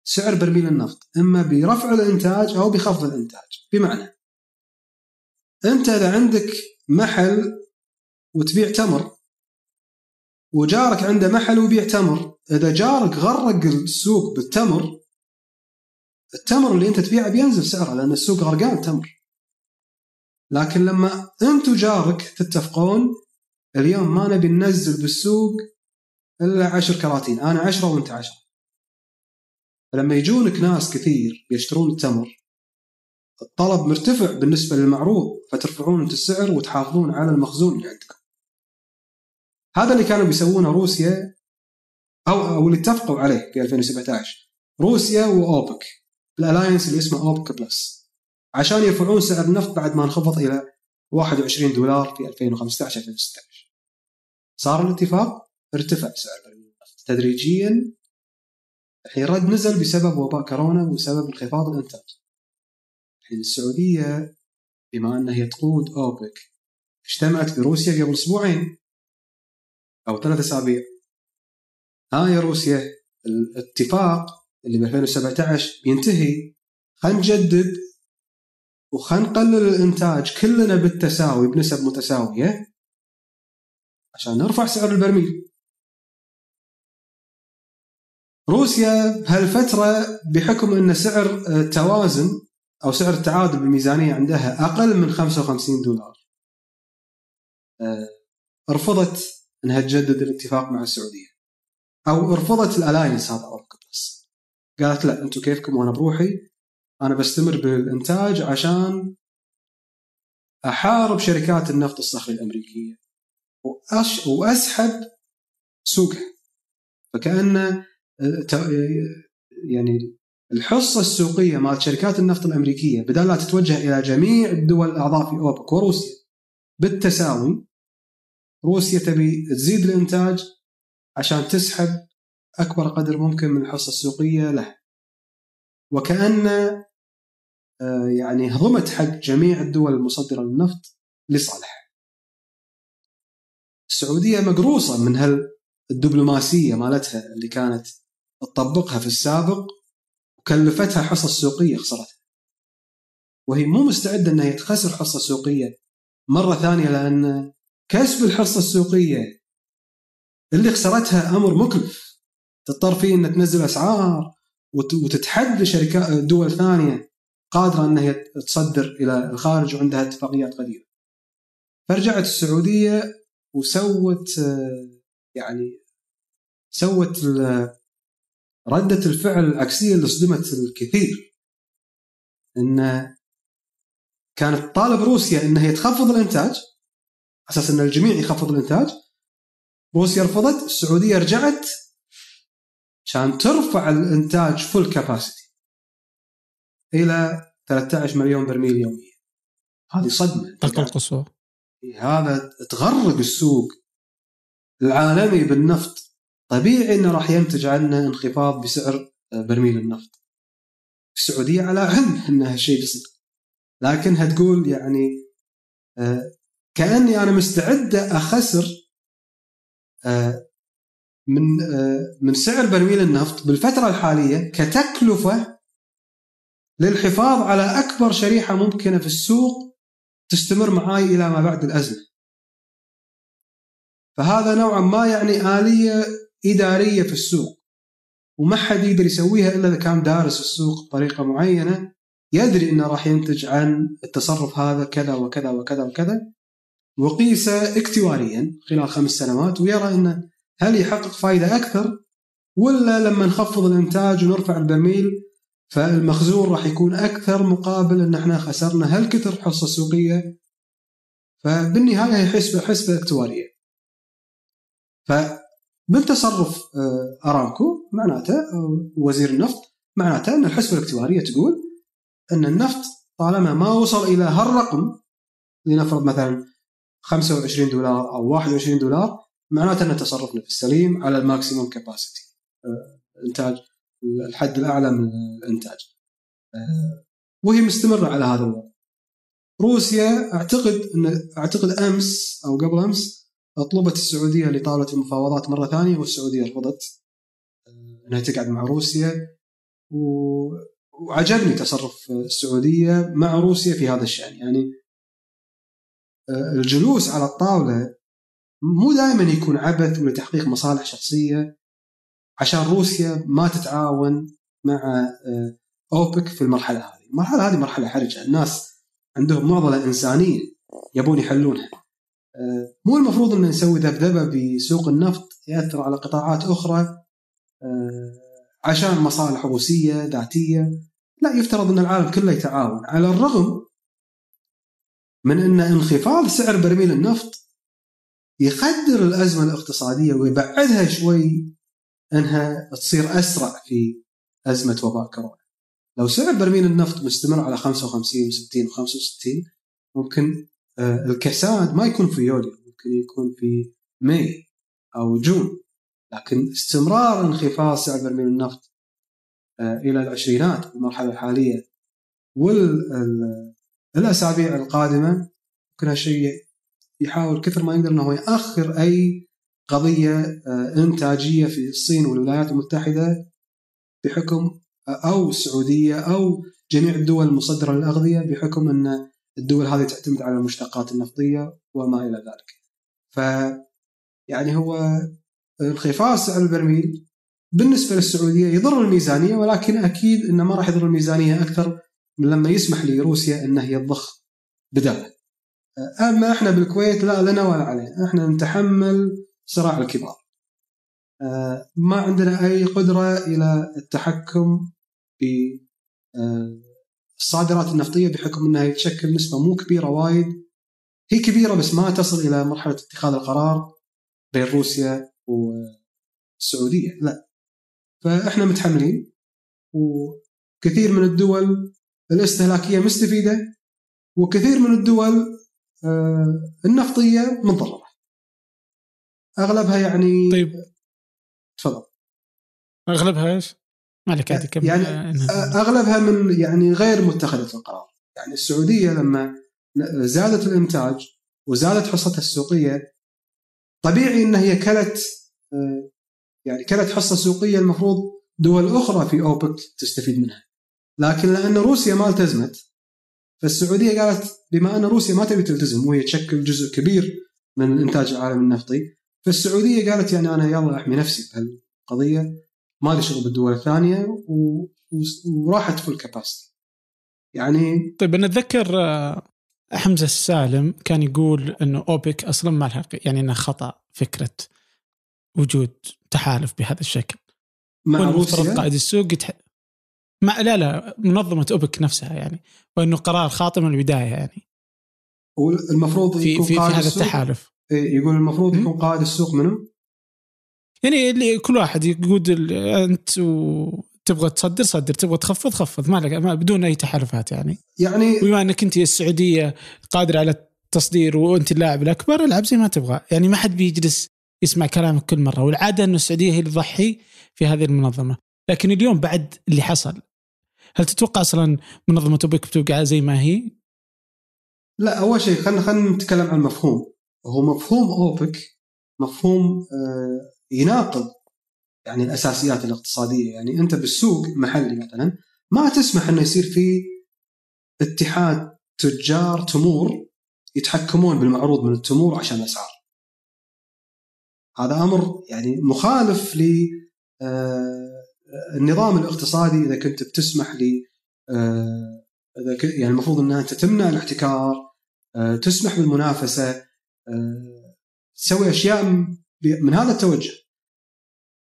S1: سعر برميل النفط إما برفع الإنتاج أو بخفض الإنتاج. بمعنى أنت إذا عندك محل وتبيع تمر وجارك عنده محل ويبيع تمر إذا جارك غرق السوق بالتمر التمر اللي أنت تبيعه بينزل سعره لأن السوق غرقان تمر. لكن لما أنت وجارك تتفقون اليوم ما نبي ننزل بالسوق إلا عشر كراتين. أنا عشرة وأنت عشرة. فلما يجونك ناس كثير يشترون التمر الطلب مرتفع بالنسبة للمعروض فترفعون أنت السعر وتحافظون على المخزون اللي عندكم هذا اللي كانوا بيسوونه روسيا أو أو اللي اتفقوا عليه في 2017 روسيا وأوبك. ال alliance اللي اسمه أوبك plus. عشان يرفعون سعر النفط بعد ما انخفض إلى 21 دولار في 2015 2016 صار الاتفاق؟ ارتفع سعر النفط تدريجيا الحين رد نزل بسبب وباء كورونا وسبب انخفاض الانتاج. الحين السعودية بما أنها هي تقود أوبك اجتمعت بروسيا قبل أسبوعين أو ثلاث أسابيع. ها يا روسيا الاتفاق اللي ب 2017 بينتهي خلينا نجدد وخلينا نقلل الإنتاج كلنا بالتساوي بنسب متساوية. عشان نرفع سعر البرميل روسيا بهالفترة بحكم أن سعر التوازن أو سعر التعادل بالميزانية عندها أقل من 55 دولار. آه، رفضت أنها تجدد الاتفاق مع السعودية. أو رفضت ال alliance هذا أوبك بلس قالت لا أنتم كيفكم؟ وأنا بروحي. أنا بستمر بالإنتاج عشان أحارب شركات النفط الصخري الأمريكية. وأش وأسحب سوقها. فكأن يعني الحصة السوقية مال شركات النفط الأمريكية بدل لا تتوجه إلى جميع الدول الأعضاء في اوبك وروسيا بالتساوي روسيا تبي تزيد الإنتاج عشان تسحب أكبر قدر ممكن من الحصة السوقية له وكأن آه، يعني هضمت حق جميع الدول المصدرة للنفط لصالحها. السعودية مقروصة من هالدبلوماسية مالتها اللي كانت تطبقها في السابق وكلفتها حصة سوقية خسرتها وهي مو مستعدة أنها تخسر حصة سوقية مرة ثانية لأن كسب الحصة السوقية اللي خسرتها أمر مكلف تضطر فيه ان تنزل أسعار وت- وتتحدى شركات دول ثانية قادرة إنها تصدر إلى الخارج وعندها اتفاقيات قديمه. فرجعت السعودية وسوت يعني سوت ردة الفعل العكسية اللي صدمت الكثير. إن كانت طالب روسيا إنها هي تخفض الإنتاج على أساس إن الجميع يخفض الإنتاج روسيا رفضت السعودية رجعت عشان ترفع الإنتاج فول كاباسيتي إلى 13 مليون برميل يوميا. هذه صدمة.
S2: الطاقه القصوى
S1: هذا تغرق السوق. العالمي بالنفط طبيعي إنه راح ينتج عنه انخفاض بسعر برميل النفط. السعودية على علم ان هالشيء بيصير لكنها تقول يعني آه، كأني أنا مستعده أخسر آه، من آه، من سعر برميل النفط بالفترة الحالية كتكلفة للحفاظ على أكبر شريحة ممكنة في السوق تستمر معاي إلى ما بعد الأزمة. فهذا نوعا ما يعني آلية إدارية في السوق وما حد يقدر يسويها إلا إذا كان دارس السوق بطريقة معينة يدري إنه راح ينتج عن التصرف هذا كذا وكذا وكذا وكذا وقيسه اكتواريا خلال خمس سنوات ويرى إنه هل يحقق فائده أكثر ولا لما نخفض الإنتاج ونرفع البرميل فالمخزون راح يكون أكثر مقابل أن إحنا خسرنا هالكثر حصة سوقية فبالنهاية هي حسبة حسبة اكتوارية. فمن تصرف آه، أرامكو معناته أو وزير النفط معناته أن الحسبة الاكتوارية تقول أن النفط طالما ما وصل إلى هالرقم لنفرض مثلا 25 دولار أو 21 دولار معناته أن تصرفنا في السليم على الماكسيموم كاباسيتي إنتاج الحد الأعلى من الإنتاج. آه، وهي مستمرة على هذا الوضع. روسيا أعتقد ان أعتقد أمس أو قبل أمس طلبت السعودية لطاولة المفاوضات مرة ثانية والسعودية رفضت. آه، إنها تقعد مع روسيا. و... وعجبني تصرف السعودية مع روسيا في هذا الشأن. يعني آه، الجلوس على الطاولة مو دائما يكون عبث ولتحقيق مصالح شخصية. عشان روسيا ما تتعاون مع آه، أوبك في المرحلة هذه، المرحلة هذه مرحلة حرجة، الناس عندهم معضلة إنسانية يبون يحلونها. آه، مو المفروض إن نسوي ذبذبة بسوق النفط يأثر على قطاعات أخرى آه، عشان مصالح روسية ذاتية، لا يفترض إن العالم كله يتعاون، على الرغم من إن انخفاض سعر برميل النفط يقدر الأزمة الاقتصادية ويبعدها شوي أنها تصير أسرع في أزمة وباء كورونا. لو سعر برميل النفط مستمر على 55 و60 و65 ممكن آه، الكساد ما يكون في يوليو ممكن يكون في ماي أو جون لكن استمرار انخفاض سعر برميل النفط آه، إلى العشرينات في المرحله الحاليه والاسابيع القادمة ممكن هالشيء يحاول كثر ما يقدر إنه ياخر أي قضية آه، إنتاجية في الصين والولايات المتحدة بحكم أو السعوديه أو جميع الدول المصدرة للأغذية بحكم أن الدول هذه تعتمد على المشتقات النفطية وما إلى ذلك. ف يعني هو انخفاض سعر البرميل بالنسبة للسعودية يضر الميزانية ولكن أكيد انه ما راح يضر الميزانية أكثر من لما يسمح لروسيا انها هي تضخ بداله. أما إحنا بالكويت لا لنا ولا علينا، إحنا نتحمل صراع الكبار. آه، ما عندنا أي قدرة إلى التحكم ب آه، الصادرات النفطية بحكم إنها تشكل نسبة مو كبيرة وايد. هي كبيرة بس ما تصل إلى مرحلة اتخاذ القرار بين روسيا والسعودية لا. فإحنا متحملين وكثير من الدول الاستهلاكية مستفيدة وكثير من الدول آه، النفطية متضرره أغلبها يعني
S2: طيب.
S1: تفضل.
S2: أغلبها إيش؟ ما عليك عادي كمل.
S1: يعني
S2: آه،
S1: أغلبها من يعني غير متخذة القرار. يعني السعودية لما زادت الإنتاج وزادت حصتها السوقية طبيعي إن هي كلت آه، يعني كلت حصة سوقية المفروض دول أخرى في أوبك تستفيد منها. لكن لأن روسيا ما التزمت فالسعودية قالت بما أن روسيا ما تبي تلتزم وهي تشكل جزء كبير من الانتاج العالمي النفطي فالسعوديه قالت يعني أنا يلا أحمي نفسي بهالقضية ما لي شغل بالدول الثانية و... وراحت فول كاباسيتي يعني
S2: طيب أنا أتذكر آه، حمزة السالم كان يقول إنه أوبك أصلا ما لها يعني إنها خطأ فكرة وجود تحالف بهذا الشكل.
S1: مع روسيا؟
S2: قائد السوق يتح... ما لا لا منظمة أوبك نفسها يعني وإنه قرار خاطئ من البداية يعني.
S1: المفروض
S2: في
S1: يكون
S2: في, في هذا
S1: السوق؟
S2: التحالف.
S1: يقول المفروض? يكون قائد السوق منو؟
S2: يعني اللي كل واحد يقول أنت و... تبغى تصدر صدر تبغى تخفض خفض ما, لك ما بدون أي تحالفات يعني
S1: يعني
S2: بما إنك أنت السعودية قادره على التصدير وأنت اللاعب الأكبر العب زي ما تبغى يعني ما حد بيجلس يسمع كلامك كل مرة والعادة إنه السعودية هي اللي تضحي في هذه المنظمة لكن اليوم بعد اللي حصل هل تتوقع أصلا منظمة أوبك بتبقى زي ما هي؟
S1: لا أول شيء خلينا خلينا نتكلم عن المفهوم هو مفهوم أوبك مفهوم آه، يناقض يعني الأساسيات الاقتصادية. يعني أنت بالسوق محلي مثلا ما تسمح إنه يصير في اتحاد تجار تمور يتحكمون بالمعروض من التمور عشان الأسعار. هذا أمر يعني مخالف ل آه، النظام الاقتصادي. إذا كنت بتسمح ل آه، إذا ك- يعني المفروض إنها انت تمنع الاحتكار تسمح بالمنافسة تسوي أشياء من هذا التوجه.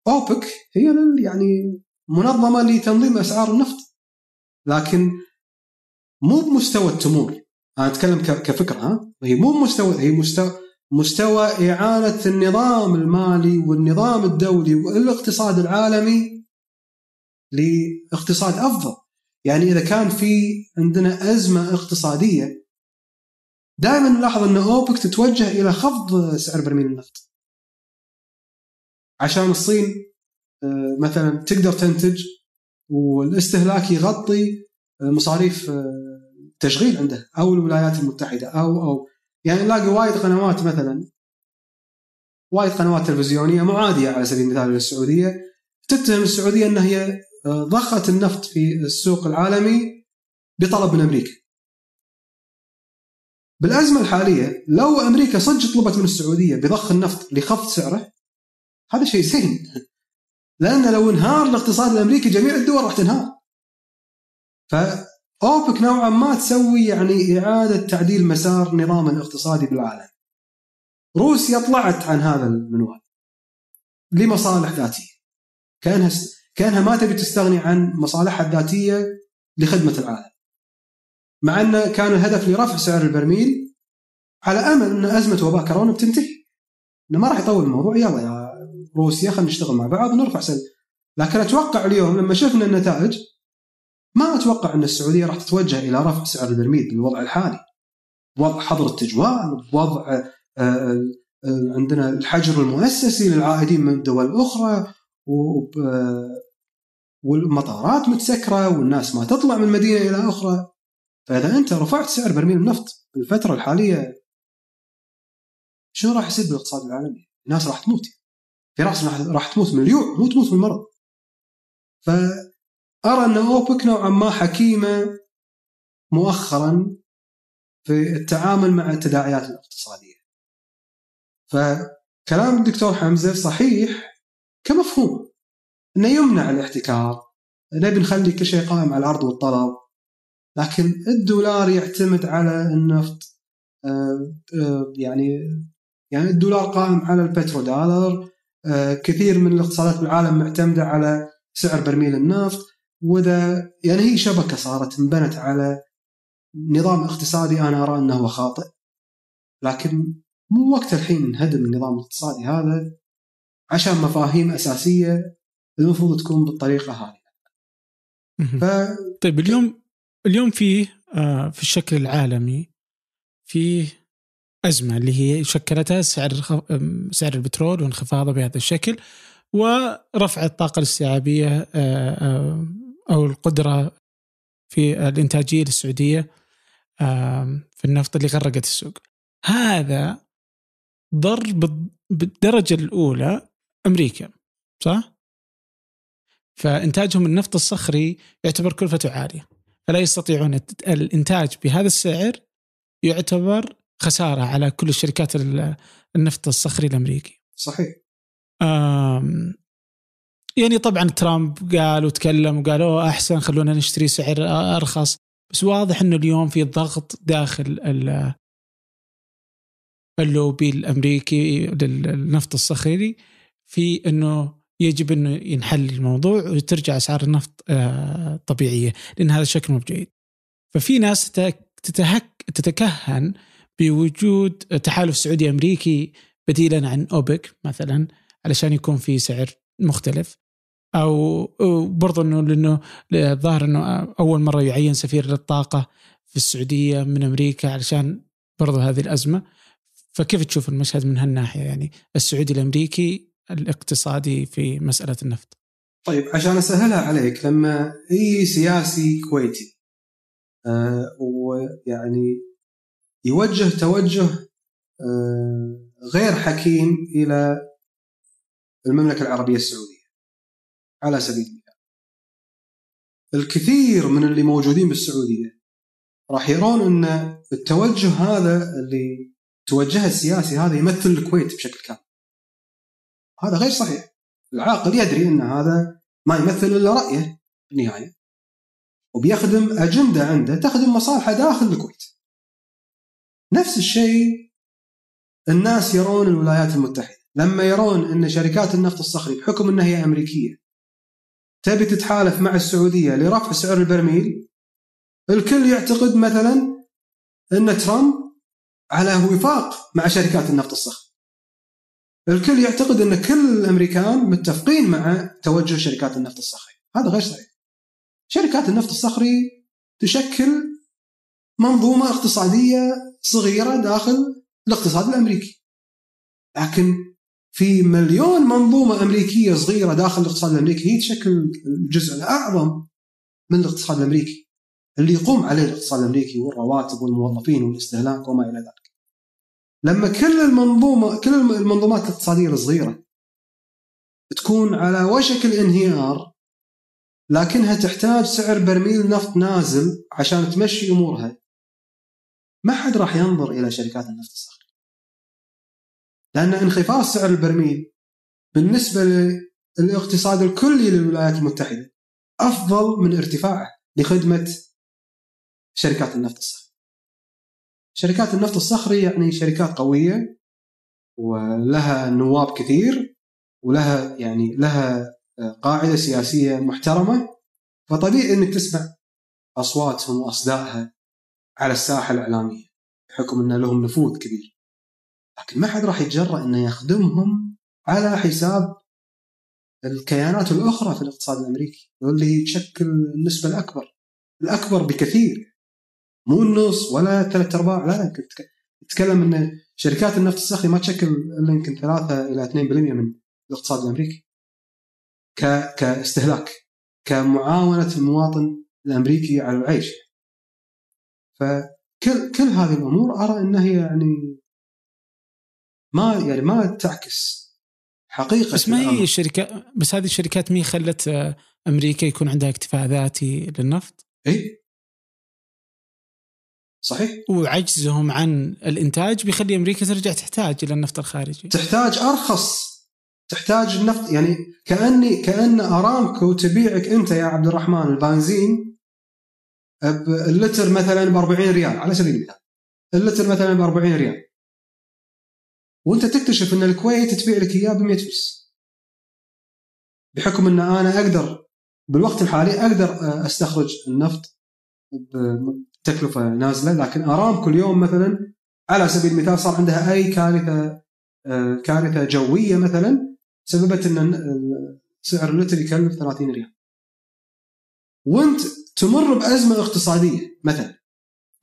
S1: أوبك هي يعني منظمة لتنظيم أسعار النفط لكن مو بمستوى التمور أنا أتكلم كفكرة ها؟ هي مو بمستوى هي مستوى مستوى اعاده النظام المالي والنظام الدولي والاقتصاد العالمي لاقتصاد أفضل. يعني إذا كان في عندنا أزمة اقتصادية دائما نلاحظ إن أوبك تتوجه إلى خفض سعر برميل النفط عشان الصين آه، مثلا تقدر تنتج والاستهلاك يغطي آه، مصاريف آه، تشغيل عنده أو الولايات المتحدة أو أو يعني نلاقي وايد قنوات مثلا وايد قنوات تلفزيونية معادية على سبيل المثال للسعوديه تتهم السعودية انها هي ضخت النفط في السوق العالمي بطلب من أمريكا. بالأزمة الحالية لو أمريكا صدق طلبت من السعودية بضخ النفط لخفض سعره هذا شيء زين لأن لو انهار الاقتصاد الأمريكي جميع الدول راح تنهار. فأوبك نوعا ما تسوي يعني إعادة تعديل مسار النظام الاقتصادي بالعالم. روسيا طلعت عن هذا المنوال لمصالح ذاتية. كأنها كأنها ما تبي تستغني عن مصالحها الذاتية لخدمة العالم. مع انه كان الهدف لرفع سعر البرميل على أمل أن أزمة وباء كورونا بتنتهي. إنه ما راح يطول الموضوع يلا يا روسيا خلينا نشتغل مع بعض ونرفع سعر. لكن أتوقع اليوم لما شفنا النتائج ما أتوقع أن السعودية راح تتوجه إلى رفع سعر البرميل بالوضع الحالي. بوضع حظر التجوال، بوضع آه، آه، عندنا الحجر المؤسسي للعائدين من الأخرى وب- آه، والمطارات متسكرة والناس ما تطلع من مدينة إلى أخرى فإذا أنت رفعت سعر برميل النفط بالفترة الحالية شنو راح يصير بالاقتصاد العالمي؟ الناس راح تموت. في ناس راح تموت من الجوع مو تموت من المرض فأرى أن اوبك نوعا ما حكيمة مؤخرا في التعامل مع التداعيات الاقتصادية. فكلام الدكتور حمزة صحيح كمفهوم. إنه يمنع الاحتكار. نبي نخلي كل شيء قائم على العرض والطلب. لكن الدولار يعتمد على النفط آه، آه، يعني يعني الدولار قائم على البترو دولار آه، كثير من الاقتصادات بالعالم معتمدة على سعر برميل النفط. وإذا يعني هي شبكة صارت انبنت على نظام اقتصادي أنا أرى أنه هو خاطئ. لكن مو وقت الحين نهدم النظام الاقتصادي هذا عشان مفاهيم أساسية المفروض تكون بالطريقة هذه. ف
S2: طيب اليوم اليوم فيه آه، في الشكل العالمي فيه أزمة اللي هي شكلتها سعر سعر البترول وانخفاضه بهذا الشكل ورفع الطاقة الاستيعابية آه، آه، أو القدرة في الإنتاجية للسعودية في النفط اللي غرقت السوق هذا ضر بال- بالدرجة الأولى أمريكا صح؟ فإنتاجهم النفط الصخري يعتبر كلفته عالية فلا يستطيعون الإنتاج بهذا السعر يعتبر خسارة على كل الشركات ال- النفط الصخري الأمريكي.
S1: صحيح.
S2: آم، يعني طبعا ترامب قال وتكلم وقال أوه أحسن خلونا نشتري سعر أرخص. بس واضح إنه اليوم في ضغط داخل ال- اللوبي الأمريكي للنفط الصخري في إنه يجب انه ينحل الموضوع وترجع أسعار النفط آه، طبيعية لأن هذا شكل مو بجيد. ففي ناس تت- تتهك تتكهن بوجود تحالف سعودي أمريكي بديلا عن أوبك مثلا علشان يكون في سعر مختلف أو برضو إنه لأنه الظاهر إنه أول مرة يعين سفير للطاقة في السعودية من أمريكا علشان برضو هذه الأزمة فكيف تشوف المشهد من هالناحية يعني السعودي الأمريكي الاقتصادي في مسألة النفط.
S1: طيب عشان أسهلها عليك لما أي سياسي كويتي آه ويعني يوجه توجه آه غير حكيم إلى المملكة العربية السعودية على سبيل المثال. الكثير من اللي موجودين بالسعودية راح يرون أن التوجه هذا اللي توجهه السياسي هذا يمثل الكويت بشكل كامل. هذا غير صحيح. العاقل يدري إن هذا ما يمثل إلا رأيه بالنهايه وبيخدم أجندة عنده تخدم مصالحه داخل الكويت. نفس الشيء الناس يرون الولايات المتحدة. لما يرون إن شركات النفط الصخري بحكم إنها هي أمريكية تبي تتحالف مع السعودية لرفع سعر البرميل الكل يعتقد مثلا إن ترامب على وفاق مع شركات النفط الصخري. الكل يعتقد أن كل الأمريكان متفقين مع توجه شركات النفط الصخري. هذا غير صحيح. شركات النفط الصخري تشكل منظومة اقتصادية صغيرة داخل الاقتصاد الأمريكي. لكن في مليون منظومة أمريكية صغيرة داخل الاقتصاد الأمريكي هي تشكل الجزء الأعظم من الاقتصاد الأمريكي. اللي يقوم عليه الاقتصاد الأمريكي والرواتب والموظفين والاستهلاك وما إلى ذلك. لما كل المنظومه كل المنظومات الاقتصادية الصغيرة تكون على وشك الانهيار لكنها تحتاج سعر برميل نفط نازل عشان تمشي أمورها ما حد راح ينظر إلى شركات النفط الصغيره. لأن انخفاض سعر البرميل بالنسبة للاقتصاد الكلي للولايات المتحدة أفضل من ارتفاعه لخدمة شركات النفط الصخري. شركات النفط الصخري يعني شركات قوية ولها نواب كثير ولها يعني لها قاعدة سياسية محترمة. فطبيعي إنك تسمع أصواتهم وأصدائها على الساحة الإعلامية بحكم إن لهم نفوذ كبير. لكن ما حد راح يتجرأ إنه يخدمهم على حساب الكيانات الأخرى في الاقتصاد الأمريكي واللي تشكل النسبة الأكبر. الأكبر بكثير. مو النص ولا ثلاث أرباع لا لا تتكلم إن شركات النفط الصخري ما تشكل إلا يمكن 3 إلى 2% من الاقتصاد الأمريكي ك كاستهلاك كمعاونة المواطن الأمريكي على العيش. فكل كل هذه الأمور أرى انها هي يعني ما يعني ما تعكس حقيقة
S2: بس ما هي. الشركات بس هذه الشركات مي خلت آه، أمريكا يكون عندها اكتفاء ذاتي للنفط؟
S1: إي؟ صحيح.
S2: وعجزهم عن الإنتاج بيخلي أمريكا ترجع تحتاج إلى النفط الخارجي.
S1: تحتاج أرخص. تحتاج النفط يعني كأني كأن أرامكو تبيعك أنت يا عبد الرحمن البنزين اللتر مثلا ب 40 ريال على سبيل المثال. اللتر مثلا ب 40 ريال. وأنت تكتشف إن الكويت تبيع لك إياه ب 100 فلس بحكم إن أنا أقدر بالوقت الحالي أقدر أستخرج النفط بتكلفه نازلة لكن أرام كل يوم مثلا على سبيل المثال صار عندها أي كارثة كارثة جوية مثلا سببت إن سعر اللتر يكلف 30 ريال. وأنت تمر بأزمة اقتصادية مثلا.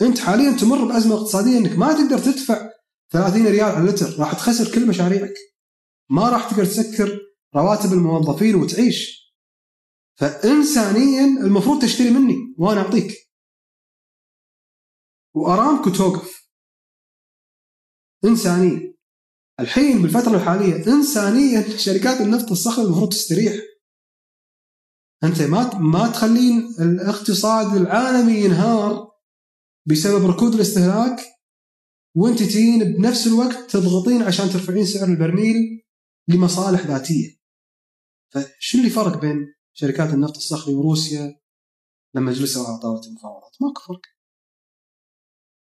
S1: أنت حاليا تمر بأزمة اقتصادية إنك ما تقدر تدفع 30 ريال على اللتر راح تخسر كل مشاريعك. ما راح تقدر تسكر رواتب الموظفين وتعيش. فانسانيا المفروض تشتري مني وأنا أعطيك. وارامكو توقف انسانيا الحين بالفترة الحالية انسانيا شركات النفط الصخري المفروض تستريح أنت ما ما تخلين الاقتصاد العالمي ينهار بسبب ركود الاستهلاك وأنت تجين بنفس الوقت تضغطين عشان ترفعين سعر البرميل لمصالح ذاتية فشو اللي فرق بين شركات النفط الصخري وروسيا لما جلسوا على طاولة المفاوضات؟ ماكو فرق.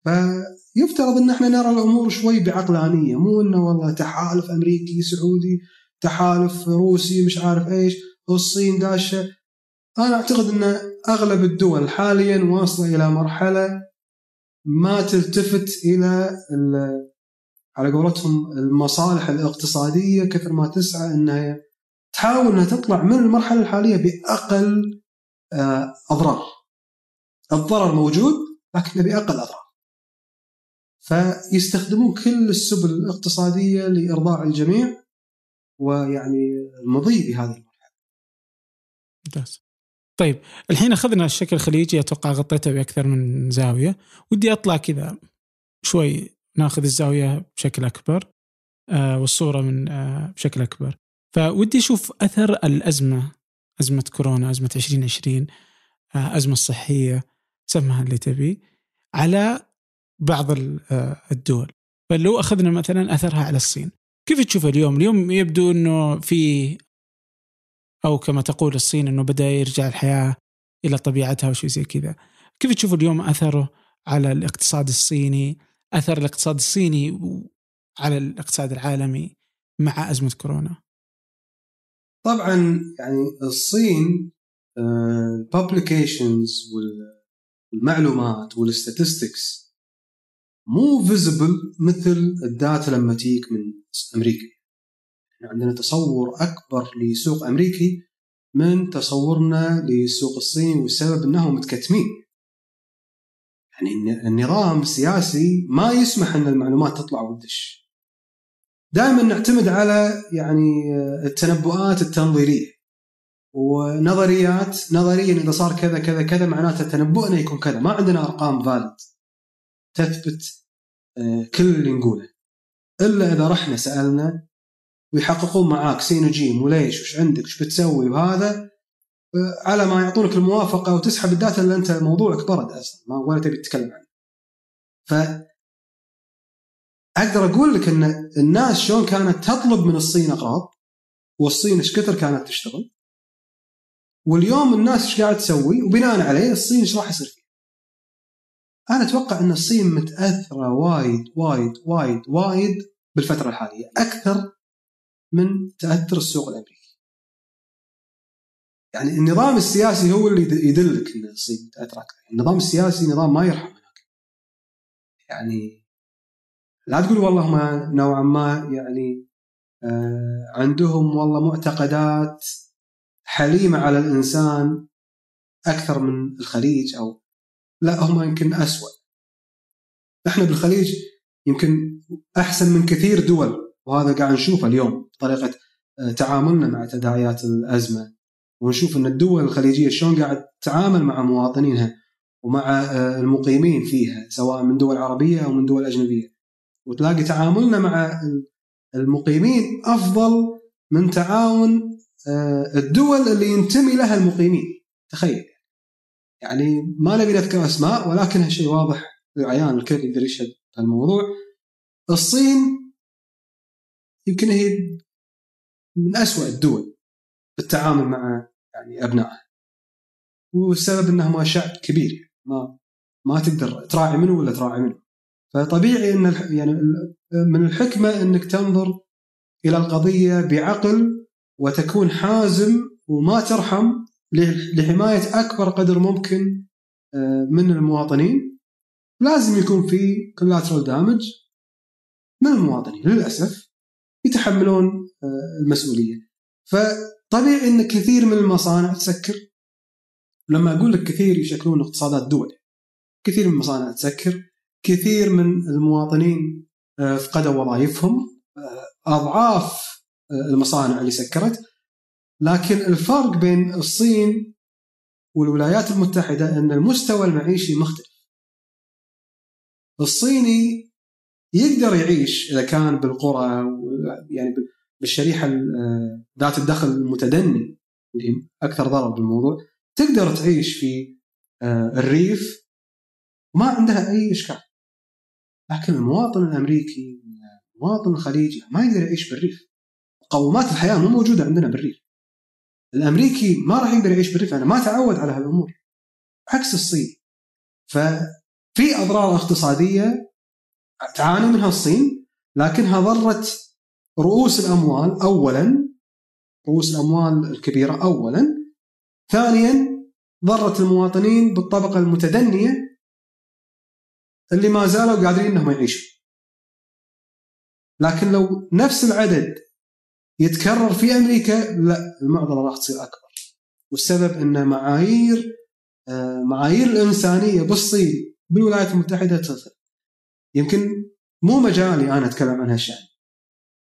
S1: فيفترض إن إحنا نرى الأمور شوي بعقلانية مو إنه والله تحالف أمريكي سعودي تحالف روسي مش عارف إيش والصين داشة أنا أعتقد إن أغلب الدول حاليا واصلة إلى مرحلة ما تلتفت إلى على قولتهم المصالح الاقتصادية كثر ما تسعى إنها تحاول إنها تطلع من المرحلة الحالية بأقل آه، أضرار. الضرر موجود لكن بأقل أضرار. فيستخدمون كل السبل الاقتصادية لإرضاء الجميع ويعني المضي بهذه المرحلة.
S2: ممتاز. طيب الحين أخذنا الشكل الخليجي أتوقع غطيته بأكثر من زاوية، ودي أطلع كذا شوي ناخذ الزاوية بشكل أكبر آه والصورة من آه بشكل أكبر. فودي أشوف أثر الأزمة أزمة كورونا، أزمة 2020 آه أزمة الصحيه سمها اللي تبي على بعض آه، الدول. فلو أخذنا مثلا أثرها على الصين، كيف تشوف اليوم؟ اليوم يبدو إنه في أو كما تقول الصين إنه بدأ يرجع الحياة إلى طبيعتها وشيء زي كذا. كيف تشوف اليوم أثره على الاقتصاد الصيني؟ أثر الاقتصاد الصيني على الاقتصاد العالمي مع أزمة كورونا؟
S1: طبعا يعني الصين ال publications والمعلومات وال statistics مو visible مثل ال data لما تجيك من أمريكا. إحنا عندنا تصور أكبر لسوق أمريكي من تصورنا للسوق الصيني والسبب إنهم متكتمين. يعني النظام السياسي ما يسمح إن المعلومات تطلع وتدش. دائما نعتمد على يعني التنبؤات التنظيرية ونظريات نظريا إذا صار كذا كذا كذا معناته تنبؤنا يكون كذا. ما عندنا أرقام فالid تثبت آه، كل اللي نقوله إلا إذا رحنا سألنا ويحققون معاك سين وجيم وليش وش عندك وش بتسوي وهذا على ما يعطونك الموافقة وتسحب ال data اللي أنت موضوعك برد أصلا ما ولا تبي تتكلم عنه. ف أقدر أقول لك إن الناس شلون كانت تطلب من الصين اقراض والصين إيش كثر كانت تشتغل واليوم الناس إيش قاعد تسوي وبناء عليه الصين إيش راح يصير فيها. أنا أتوقع إن الصين متأثرة وايد وايد وايد وايد بالفترة الحالية أكثر من تأثر السوق الأمريكي. يعني النظام السياسي هو اللي يدلك إن الصين تاثر أكثر، النظام السياسي نظام ما يرحم هناك. يعني لا تقول والله ما نوعا ما يعني آه عندهم والله معتقدات حليمة على الإنسان أكثر من الخليج أو لا هم يمكن اسوء. إحنا بالخليج يمكن أحسن من كثير دول وهذا قاعد نشوفه اليوم طريقه آه، تعاملنا مع تداعيات الأزمة. ونشوف إن الدول الخليجية شلون قاعد تتعامل مع مواطنينها ومع آه، المقيمين فيها سواء من دول عربية أو من دول أجنبية. وتلاقي تعاملنا مع المقيمين أفضل من تعاون آه، الدول اللي ينتمي لها المقيمين. تخيل. يعني ما نبي نذكر أسماء ولكنها شيء واضح للعيان الكل يقدر يشهد الموضوع الصين يمكن هي من أسوأ الدول في التعامل مع يعني أبنائها. والسبب أنهم شعب كبير ما ما تقدر تراعي منه ولا تراعي منه. فطبيعي أن يعني من الحكمة أنك تنظر إلى القضية بعقل وتكون حازم وما ترحم لحماية أكبر قدر ممكن آه، من المواطنين. لازم يكون في collateral damage من المواطنين. للأسف يتحملون آه، المسؤولية. فطبيعي إن كثير من المصانع تسكر. لما أقول لك كثير يشكلون اقتصادات دول. كثير من المصانع تسكر. كثير من المواطنين آه، فقدوا وظائفهم. أضعاف المصانع اللي سكرت. لكن الفرق بين الصين والولايات المتحدة إن المستوى المعيشي مختلف. الصيني يقدر يعيش إذا كان بالقرى يعني بالشريحة ذات الدخل المتدني اللي أكثر ضرر بالموضوع تقدر تعيش في آه، الريف وما عندها أي إشكال. لكن المواطن الأمريكي المواطن الخليجي ما يقدر يعيش بالريف. مقومات الحياة مو موجودة عندنا بالريف. الأمريكي ما راح يقدر يعيش بالريف أنا ما تعود على هالأمور عكس الصين. ففي أضرار اقتصادية تعاني منها الصين لكنها ضرت رؤوس الأموال اولا رؤوس الأموال الكبيرة اولا. ثانيا ضرت المواطنين بالطبقة المتدنية اللي ما زالوا قادرين إنهم يعيشوا. لكن لو نفس العدد يتكرر في أمريكا؟ لا المعضلة راح تصير أكبر. والسبب أن معايير آه، معايير الإنسانية بالصين بالولايات المتحدة تصل يمكن مو مجالي أنا أتكلم عن هالشأن.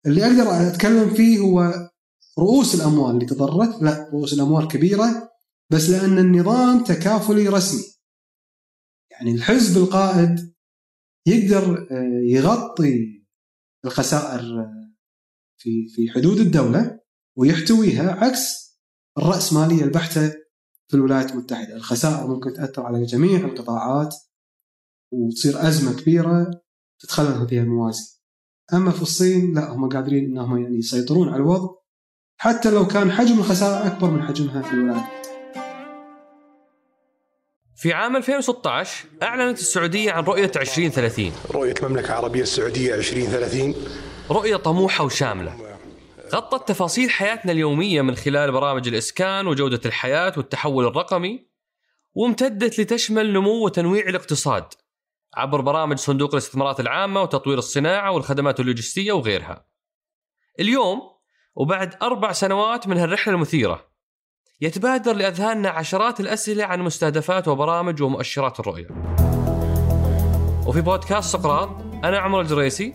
S1: اللي أقدر أتكلم فيه هو رؤوس الأموال اللي تضررت لا رؤوس الأموال كبيرة بس لأن النظام تكافلي رسمي. يعني الحزب القائد يقدر آه، يغطي الخسائر آه، في في حدود الدولة ويحتويها عكس الراسماليه البحتة في الولايات المتحدة، الخسائر ممكن تأثر على جميع القطاعات وتصير أزمة كبيرة تتخلل فيها الموازين. أما في الصين لا هم قادرين إنهم يعني يسيطرون على الوضع حتى لو كان حجم الخسائر أكبر من حجمها في الولايات
S6: في عام 2016 أعلنت السعودية عن رؤية 2030
S7: رؤية المملكة العربية السعودية 2030
S6: رؤية طموحة وشاملة. غطت تفاصيل حياتنا اليومية من خلال برامج الإسكان وجودة الحياة والتحول الرقمي وامتدت لتشمل نمو وتنويع الاقتصاد عبر برامج صندوق الاستثمارات العامة وتطوير الصناعة والخدمات اللوجستية وغيرها. اليوم وبعد أربع سنوات من هالرحلة المثيرة يتبادر لأذهاننا عشرات الأسئلة عن مستهدفات وبرامج ومؤشرات الرؤية. وفي بودكاست سقراط أنا عمر الجريسي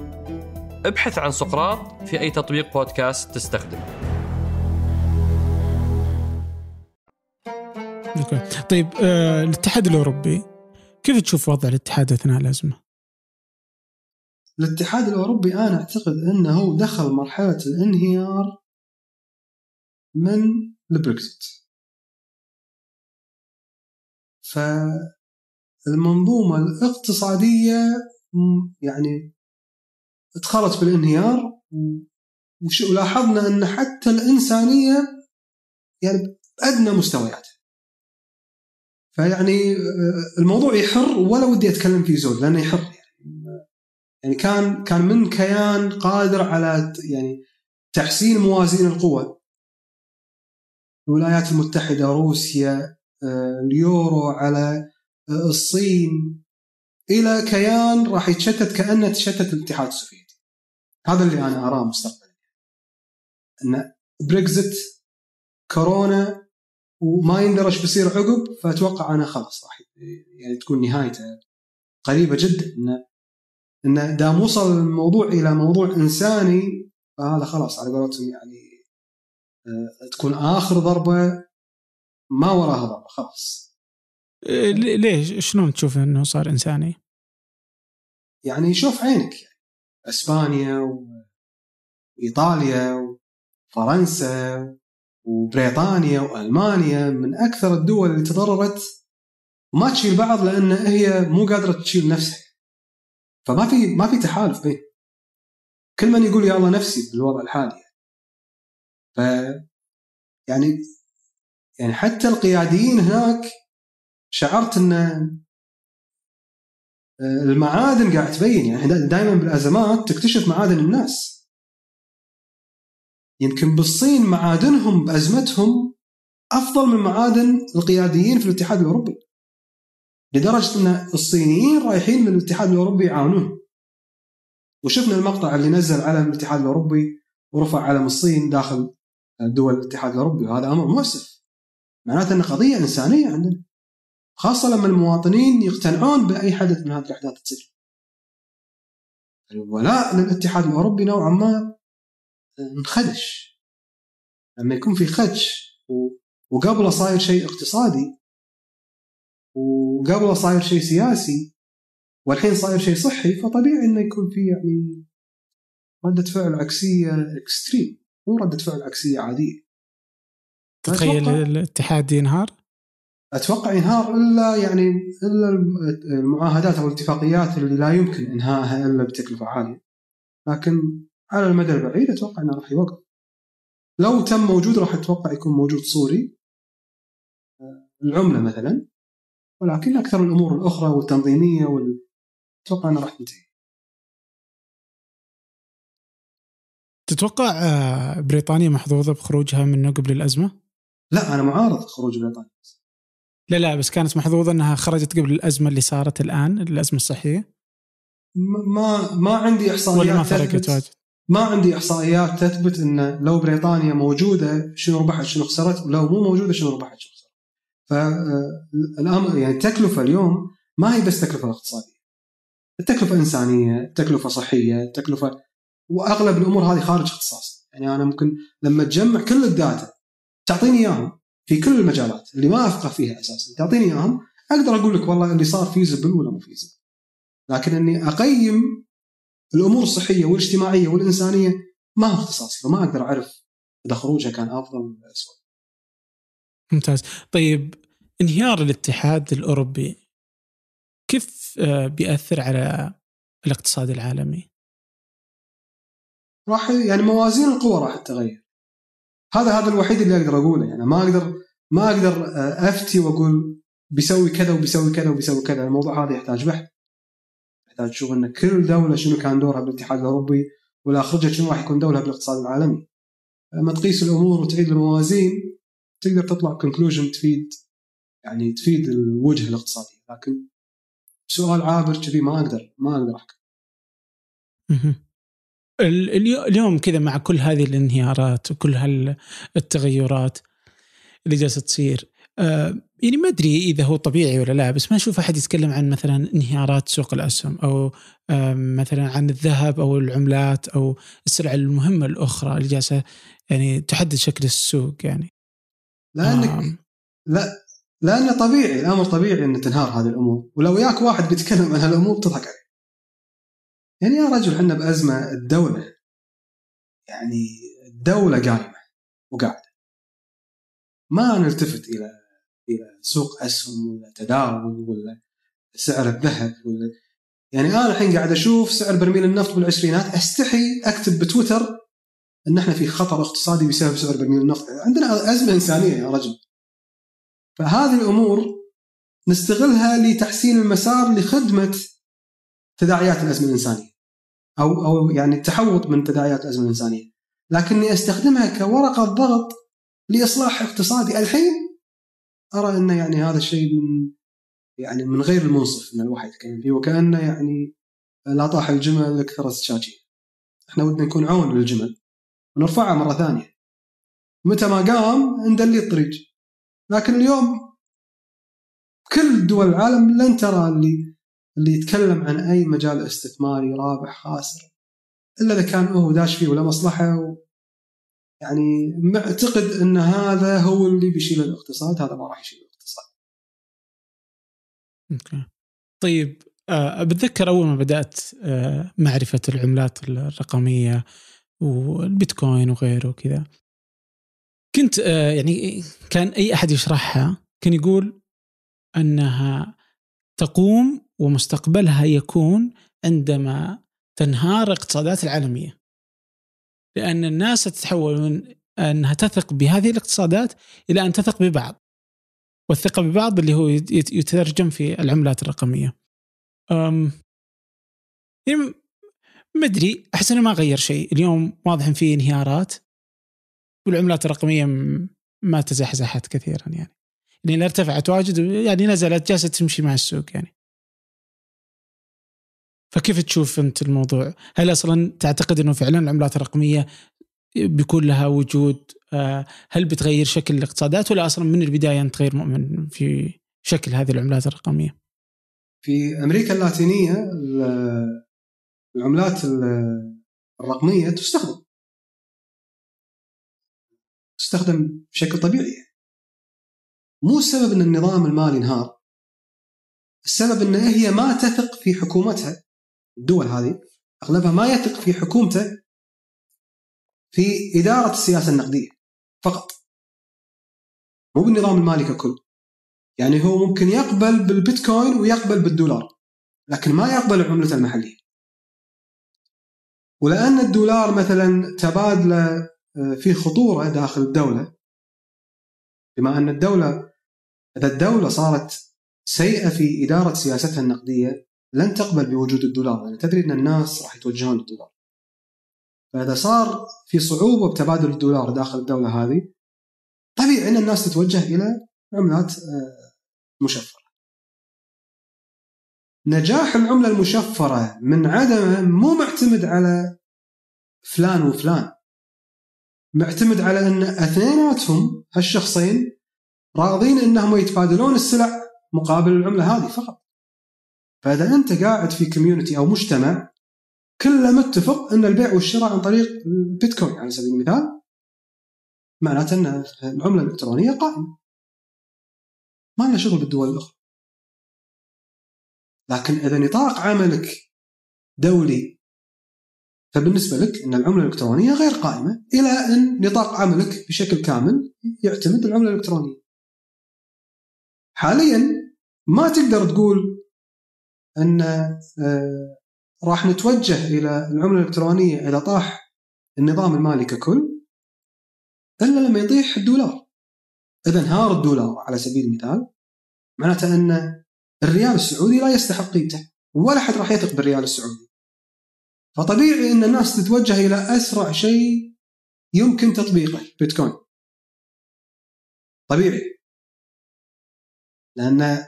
S6: ابحث عن سقراط في أي تطبيق بودكاست تستخدم
S2: طيب آه الاتحاد الأوروبي كيف تشوف وضع الاتحاد أثناء الأزمة؟
S1: الاتحاد الأوروبي أنا أعتقد أنه دخل مرحلة الانهيار من البريكزيت. فالمنظومة الاقتصادية يعني دخلت بالانهيار ولاحظنا أن حتى الإنسانية يعني بأدنى مستوياتها. فيعني آه، الموضوع يحر ولا ودي أتكلم فيه زود لأنه يحر. يعني يعني كان كان من كيان قادر على يعني تحسين موازين القوى الولايات المتحدة روسيا آه، اليورو على آه، الصين إلى كيان راح يتشتت كأنه تشتت الاتحاد السوفيتي. هذا اللي أنا أراه مستقبلا. إن بريكزت كورونا وما يندرش بيصير عقب فأتوقع أنا خلاص راح يعني تكون نهايته قريبة جدا. إن إن دام وصل الموضوع إلى موضوع إنساني فهذا خلاص على قولتهم يعني آه، تكون آخر ضربة ما وراها ضربة خلاص.
S2: إيه، ليش شلون تشوف إنه صار إنساني؟
S1: يعني شوف عينك. يعني إسبانيا وإيطاليا وفرنسا وبريطانيا وألمانيا من أكثر الدول اللي تضررت وما تشيل بعض لأن هي مو قادرة تشيل نفسها. فما في ما في تحالف بين. كل من يقول يا الله نفسي بالوضع الحالي. ف يعني يعني حتى القياديين هناك شعرت إن المعادن قاعد تبين يعني دائما بالأزمات تكتشف معادن الناس. يمكن بالصين معادنهم بأزمتهم أفضل من معادن القياديين في الاتحاد الأوروبي لدرجة إن الصينيين رايحين للاتحاد الأوروبي يعاونون وشفنا المقطع اللي نزل علم الاتحاد الأوروبي ورفع علم الصين داخل دول الاتحاد الأوروبي وهذا أمر مؤسف. معناته انه قضية إنسانية عندنا. خاصة لما المواطنين يقتنعون بأي حدث من هذه الأحداث تصير. الولاء للاتحاد الأوروبي نوعا ما انخدش. لما يكون في خدش وقبله صاير شيء اقتصادي وقبله صاير شيء سياسي والحين صاير شيء صحي فطبيعي إنه يكون في يعني ردة فعل عكسية اكستريم مو ردة فعل عكسية عادية.
S2: تتخيل الاتحاد ينهار؟
S1: أتوقع ينهار إلا يعني إلا المعاهدات أو الاتفاقيات اللي لا يمكن انهائها إلا بتكلفه عاليه. لكن على المدى البعيد أتوقع إنه راح يوقف. لو تم موجود راح أتوقع يكون موجود صوري العملة مثلا ولكن أكثر الأمور الأخرى والتنظيمية وال أتوقع انها راح تنتهي.
S2: تتوقع آه، بريطانيا محظوظة بخروجها منه قبل الأزمة؟
S1: لا أنا معارض خروج بريطانيا.
S2: لا لا بس كانت محظوظة إنها خرجت قبل الأزمة اللي صارت الآن الأزمة
S1: الصحية ما ما عندي إحصائيات
S2: ولا ما فرقت
S1: تثبت-
S2: واجد؟
S1: ما عندي إحصائيات تثبت إن لو بريطانيا موجودة شنو ربحت شنو خسرت ولو مو موجودة شنو ربحت شنو خسرت. فالامر يعني التكلفة اليوم ما هي بس تكلفة اقتصادية. التكلفة إنسانية، تكلفه صحية، تكلفه وأغلب الأمور هذه خارج اختصاصي، يعني أنا ممكن لما تجمع كل الداتا تعطيني إياهم في كل المجالات اللي ما افقه فيها أساسا، تعطيني إياهم أقدر أقول لك والله اللي صار visible ولا مو visible. لكن إني أقيم الأمور الصحية والاجتماعية والإنسانية ما هو اختصاصي فما أقدر أعرف إذا خروجها كان أفضل ولا اسوء.
S2: ممتاز طيب انهيار الاتحاد الأوروبي كيف آه، بيأثر على الاقتصاد العالمي؟
S1: راح يعني موازين القوى راح تتغير. هذا هذا الوحيد اللي أقدر أقوله يعني ما أقدر ما أقدر آه، أفتي وأقول بيسوي كذا وبيسوي كذا وبيسوي كذا الموضوع هذا يحتاج بحث. يحتاج تشوف إن كل دولة شنو كان دورها بالاتحاد الأوروبي ولا خرجت شنو راح يكون دورها بالاقتصاد العالمي. لما تقيس الأمور وتعيد الموازين تقدر تطلع كونكلوجن تفيد يعني تفيد الوجه الاقتصادي لكن سؤال عابر كذي ما أقدر ما
S2: أقدر أحكم. اليوم كذا مع كل هذه الانهيارات وكل هالتغيرات اللي جالسة تصير آه، يعني ما أدري إذا هو طبيعي ولا لا بس ما أشوف أحد يتكلم عن مثلا انهيارات سوق الأسهم أو آه، مثلا عن الذهب أو العملات أو السلع المهمة الأخرى اللي جالسة يعني تحدد شكل السوق يعني
S1: لأنك
S2: آم،
S1: لا لأنه طبيعي الأمر طبيعي ان تنهار هذه الأمور ولو ياك واحد بيتكلم عن هالأمور تضحك عليه. يعني يا رجل إحنا بأزمة الدولة يعني الدولة قايمة وقاعدة. ما نلتفت إلى إلى سوق أسهم ولا تداول ولا سعر الذهب ولا يعني أنا الحين قاعد أشوف سعر برميل النفط بالعشرينات أستحي أكتب بتويتر إن إحنا في خطر اقتصادي بسبب سعر برميل النفط، عندنا أزمة إنسانية يا رجل. فهذه الأمور نستغلها لتحسين المسار لخدمة تداعيات الأزمة الإنسانية. أو أو يعني التحوط من تداعيات الازمه الانسانيه. لكني أستخدمها كورقة ضغط لإصلاح اقتصادي الحين أرى انه يعني هذا الشيء من يعني من غير المنصف إن الواحد يتكلم فيه وكانه يعني لا طاح الجمل أكثر السكاكين. إحنا ودنا نكون عون للجمل ونرفعها مرة ثانية. متى ما قام ندلي الطريق. لكن اليوم كل دول العالم لن ترى اللي اللي يتكلم عن أي مجال استثماري رابح خاسر إلا إذا كان هو داش فيه ولا مصلحة و يعني معتقد إن هذا هو اللي بيشيل الاقتصاد هذا ما راح يشيل الاقتصاد.
S2: أوكي. طيب آه، بتذكر أول ما بدأت آه، معرفة العملات الرقمية والبيتكوين وغيره وكذا كنت آه، يعني كان أي أحد يشرحها كان يقول أنها تقوم ومستقبلها يكون عندما تنهار الاقتصادات العالمية. لأن الناس تتحول من أنها تثق بهذه الاقتصادات إلى أن تثق ببعض. والثقة ببعض اللي هو يت- يترجم في العملات الرقمية. أم يعني ما أدري أحس إنه ما غير شيء. اليوم واضح إن في انهيارات والعملات الرقمية ما تزحزحت كثيرا يعني. يعني ارتفعت واجد يعني نزلت جالسة تمشي مع السوق يعني. فكيف تشوف انت الموضوع؟ هل أصلا تعتقد إنه فعلا العملات الرقمية بيكون لها وجود؟ آه، هل بتغير شكل الاقتصادات ولا أصلا من البداية أنت غير مؤمن في شكل هذه العملات الرقمية؟
S1: في أمريكا اللاتينية ال- العملات ال- الرقمية تستخدم. تستخدم بشكل طبيعي. مو السبب إن النظام المالي انهار. السبب إن هي ما تثق في حكومتها. الدول هذه أغلبها ما يثق في حكومته في إدارة السياسة النقدية فقط مو بالنظام المالي ككل. يعني هو ممكن يقبل بالبيتكوين ويقبل بالدولار لكن ما يقبل العملة المحلية. ولأن الدولار مثلا تبادلة آه، في خطورة داخل الدولة بما أن الدولة إذا الدولة صارت سيئة في إدارة سياستها النقدية لن تقبل بوجود الدولار لأن تدري أن الناس راح يتوجهون للدولار. فإذا صار في صعوبة بتبادل الدولار داخل الدولة هذه طبيعي أن الناس تتوجه إلى عملات آه، مشفرة. نجاح العملة المشفرة من عدمه مو معتمد على فلان وفلان. معتمد على أن اثنيناتهم هالشخصين راضين أنهم يتبادلون السلع مقابل العملة هذه فقط. فإذا أنت قاعد في كوميونتي أو مجتمع كله متفق أن البيع والشراء عن طريق البيتكوين على سبيل المثال معناته أن العملة الإلكترونية قائمة. ما لنا شغل بالدول الأخرى. لكن إذا نطاق عملك دولي فبالنسبة لك أن العملة الإلكترونية غير قائمة إلى أن نطاق عملك بشكل كامل يعتمد العملة الإلكترونية. حاليا ما تقدر تقول أن آه، راح نتوجه إلى العملة الإلكترونية إذا طاح النظام المالي ككل إلا لما يطيح الدولار. إذا انهار الدولار على سبيل المثال معناته أن الريال السعودي لا يستحق قيمته ولا حد راح يثق بالريال السعودي. فطبيعي أن الناس تتوجه إلى أسرع شيء يمكن تطبيقه بيتكوين. طبيعي. لأن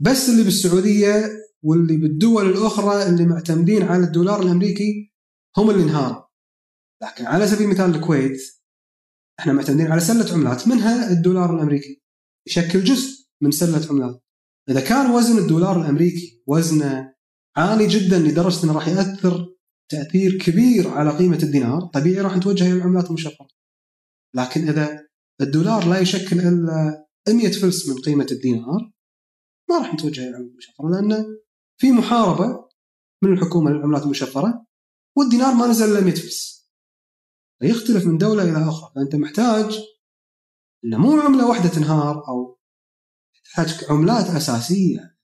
S1: بس اللي بالسعودية واللي بالدول الأخرى اللي معتمدين على الدولار الأمريكي هم اللي انهاروا لكن على سبيل المثال الكويت إحنا معتمدين على سلة عملات منها الدولار الأمريكي. يشكل جزء من سلة عملات. إذا كان وزن الدولار الأمريكي وزنه عالي جدا لدرجة إنه راح يأثر تأثير كبير على قيمة الدينار طبيعي راح نتوجه إلى العملات المشفره لكن إذا الدولار لا يشكل إلا 100 فلس من قيمة الدينار ما راح نتوجه إلى العملات المشفرة لأن في محاربة من الحكومة للعملات المشفرة والدينار ما نزل إلا 100 فلس. فيختلف من دولة إلى أخرى فأنت محتاج انه مو عملة واحدة تنهار أو تحتاج عملات أساسية.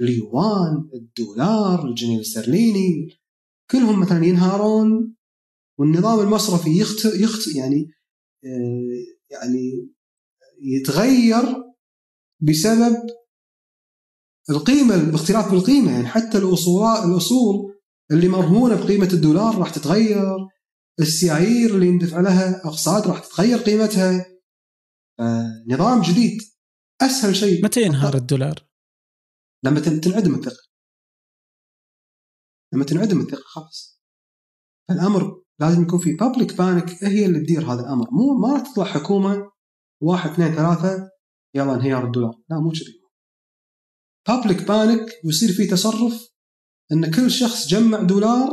S1: اليوان الدولار الجنيه الاسترليني كلهم مثلا ينهارون والنظام المصرفي يخت... يخت... يعني آه، يعني يتغير بسبب القيمة الاختلاف بالقيمة يعني حتى الأصول الأصول اللي مرهونة بقيمة الدولار راح تتغير السيايير اللي يندفع لها أقساط راح تتغير قيمتها. نظام جديد أسهل شيء.
S2: متى ينهار الدولار؟
S1: لما تنعدم الثقة. لما تنعدم الثقة خلاص. الأمر لازم يكون في بابليك بانك هي اللي تدير هذا الأمر. مو ما تطلع حكومة واحد اثنين ثلاثة يلا انهيار الدولار. لا مو كذي. بابليك بانك ويصير في تصرف إن كل شخص جمع دولار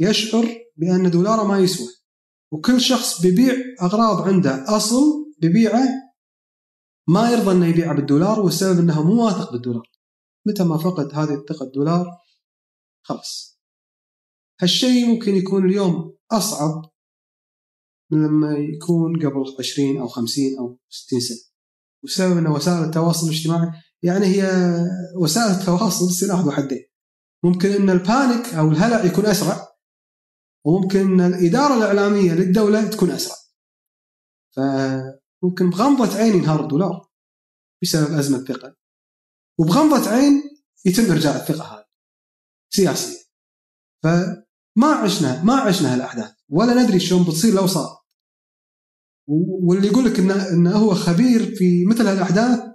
S1: يشعر بأن دولاره ما يسوى. وكل شخص بيبيع أغراض عنده أصل بيبيعه ما يرضى إنه يبيعه بالدولار والسبب إنه مو واثق بالدولار. متى ما فقد هذه الثقة الدولار خلاص. هالشيء ممكن يكون اليوم أصعب من لما يكون قبل 20 أو 50 أو 60 سنة. والسبب أن وسائل التواصل الاجتماعي يعني هي وسائل التواصل سلاح ذو حدين. ممكن أن البانيك أو الهلع يكون أسرع وممكن أن الإدارة الإعلامية للدولة تكون أسرع. فممكن بغمضة عين ينهار الدولار بسبب أزمة ثقة وبغمضة عين يتم إرجاع الثقة هذه سياسيا. فما عشنا ما عشنا هالأحداث ولا ندري شلون بتصير لو صار. واللي يقول لك إنه هو خبير في مثل هالأحداث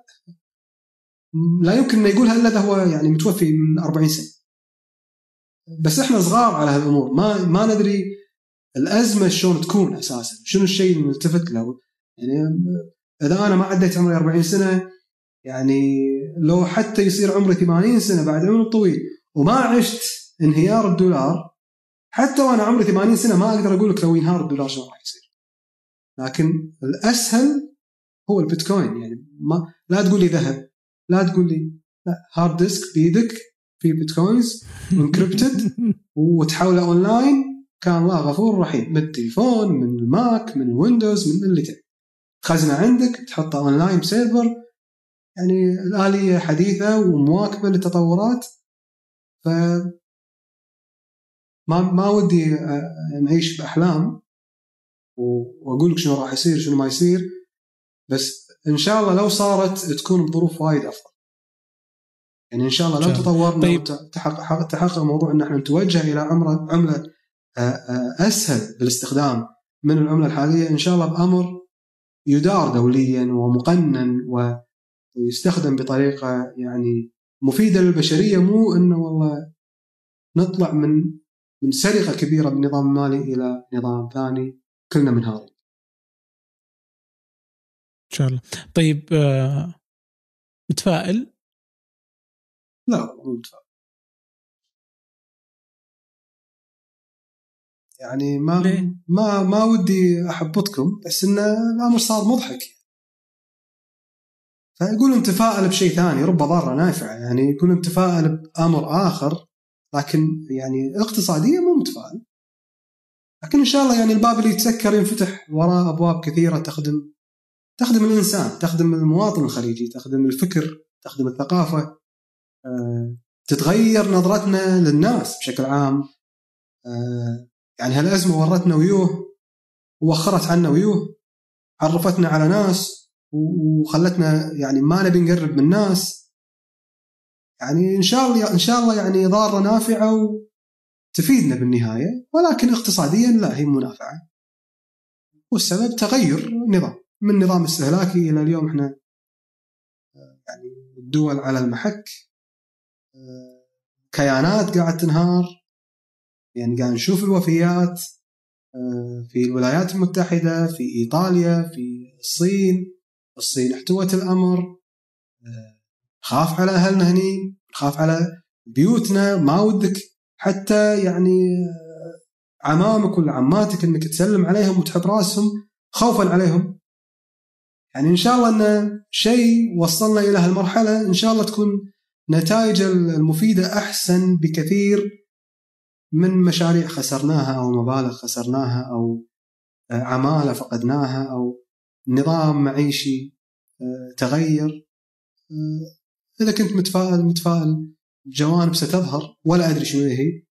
S1: لا يمكن إنه يقولها إلا إذا هو يعني متوفي من 40 سنة. بس إحنا صغار على هالامور ما ما ندري الأزمة شلون تكون أساسا، شنو الشيء اللي نلتفت له؟ يعني إذا أنا ما عديت عمري 40 سنة يعني لو حتى يصير عمري 80 سنة بعد عمر طويل وما عشت انهيار الدولار حتى وأنا عمري 80 سنة ما أقدر أقول لك لو ينهار الدولار شلون راح يصير. لكن الأسهل هو البيتكوين يعني ما لا تقول لي ذهب لا تقول لي لا hard disk بيدك في bitcoins encrypted وتحوله اونلاين كان الله غفور رحيم. من التليفون من الماك من الويندوز من اللي تبي. تخزنه عندك تحطه online ب server. يعني الآلية حديثة ومواكبة للتطورات. ف ما ما ودي أ- نعيش بأحلام. وأقول لك شنو راح يصير شنو ما يصير. بس إن شاء الله لو صارت تكون بظروف وايد أفضل يعني إن شاء الله لو. تطورنا
S2: طيب.
S1: وتحقق تحقق موضوع إن إحنا نتوجه إلى عمله عملة آه، آه، أسهل بالاستخدام من العملة الحالية إن شاء الله بأمر يدار دوليا ومقنن ويستخدم بطريقة يعني مفيدة للبشرية مو إنه والله نطلع من من سرقة كبيرة بالنظام المالي إلى نظام ثاني كلنا منهارين.
S2: إن شاء الله. طيب آه، متفائل؟
S1: لا مو متفائل. يعني ما
S2: ليه؟
S1: ما ما ودي أحبطكم بس إنه الأمر صار مضحك. فيقول نتفائل بشيء ثاني رب ضارة نافعة. يعني يقول نتفائل بأمر آخر لكن يعني اقتصاديا مو متفائل. لكن إن شاء الله يعني الباب اللي يتسكر ينفتح وراه أبواب كثيرة تخدم تخدم الإنسان تخدم المواطن الخليجي تخدم الفكر تخدم الثقافة آه، تتغير نظرتنا للناس بشكل عام. آه، يعني هالأزمة ورتنا ويوه ووخرت عنا ويوه عرفتنا على ناس وخلتنا يعني ما نبي نقرب من الناس يعني إن شاء الله إن شاء الله يعني ضارة نافعة وتفيدنا بالنهاية ولكن اقتصاديا لا هي منافعه والسبب تغير النظام من نظام استهلاكي إلى اليوم إحنا يعني الدول على المحك آه، كيانات قاعد تنهار يعني قاعد نشوف الوفيات آه، في الولايات المتحدة في إيطاليا في الصين الصين احتوت الأمر آه، خاف على أهلنا هني خاف على بيوتنا ما ودك حتى يعني عمامك ولا عماتك إنك تسلم عليهم وتحط رأسهم خوفا عليهم. يعني إن شاء الله أن شيء وصلنا إلى هالمرحلة إن شاء الله تكون نتائج المفيدة أحسن بكثير من مشاريع خسرناها أو مبالغ خسرناها أو آه، عمالة فقدناها أو نظام معيشي آه، تغير. آه، إذا كنت متفائل متفائل جوانب ستظهر ولا أدري شنو هي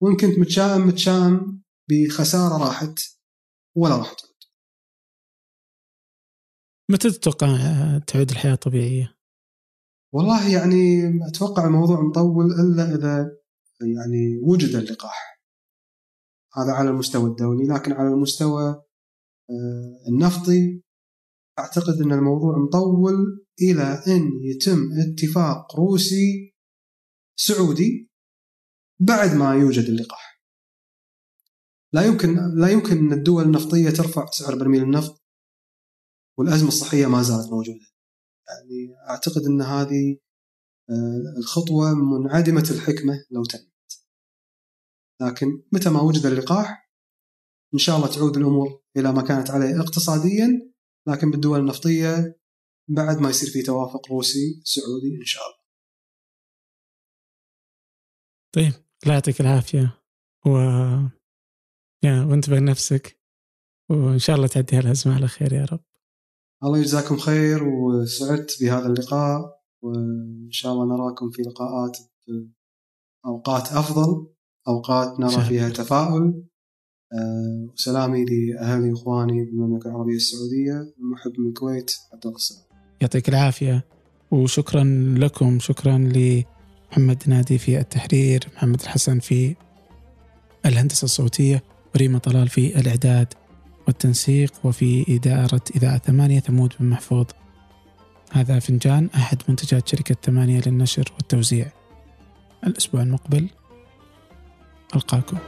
S1: وإن كنت متشائم متشائم بخسارة راحت ولا راح تعود
S2: متى تتوقع آه، تعود الحياة الطبيعية؟
S1: والله يعني أتوقع الموضوع مطول إلا إذا يعني وجد اللقاح هذا على المستوى الدولي لكن على المستوى آه، النفطي أعتقد إن الموضوع مطول إلى إن يتم اتفاق روسي سعودي بعد ما يوجد اللقاح لا يمكن لا يمكن إن الدول النفطية ترفع سعر برميل النفط والأزمة الصحية ما زالت موجودة. يعني أعتقد إن هذه آه، الخطوة منعدمة الحكمة لو تمت. لكن متى ما وجد اللقاح إن شاء الله تعود الأمور إلى ما كانت عليه اقتصاديا لكن بالدول النفطية بعد ما يصير في توافق روسي سعودي إن شاء الله.
S2: طيب الله يعطيك العافية. و يا وانتبه لنفسك وإن شاء الله تعدي هالازمه على خير يا رب.
S1: الله يجزاكم خير وسعدت بهذا اللقاء وإن شاء الله نراكم في لقاءات أوقات
S2: أفضل أوقات
S1: نرى. فيها تفاؤل. آه، وسلامي لأهلي وإخواني بالمملكه العربية السعودية المحب من الكويت عبد الله السلام.
S2: يعطيك العافية. وشكرا لكم شكرا لمحمد نادي في التحرير محمد الحسن في الهندسة الصوتية وريما طلال في الإعداد. والتنسيق وفي إدارة إذاعة ثمانية ثمود بن محفوظ. هذا فنجان أحد منتجات شركة ثمانية للنشر والتوزيع. الأسبوع المقبل. ألقاكم.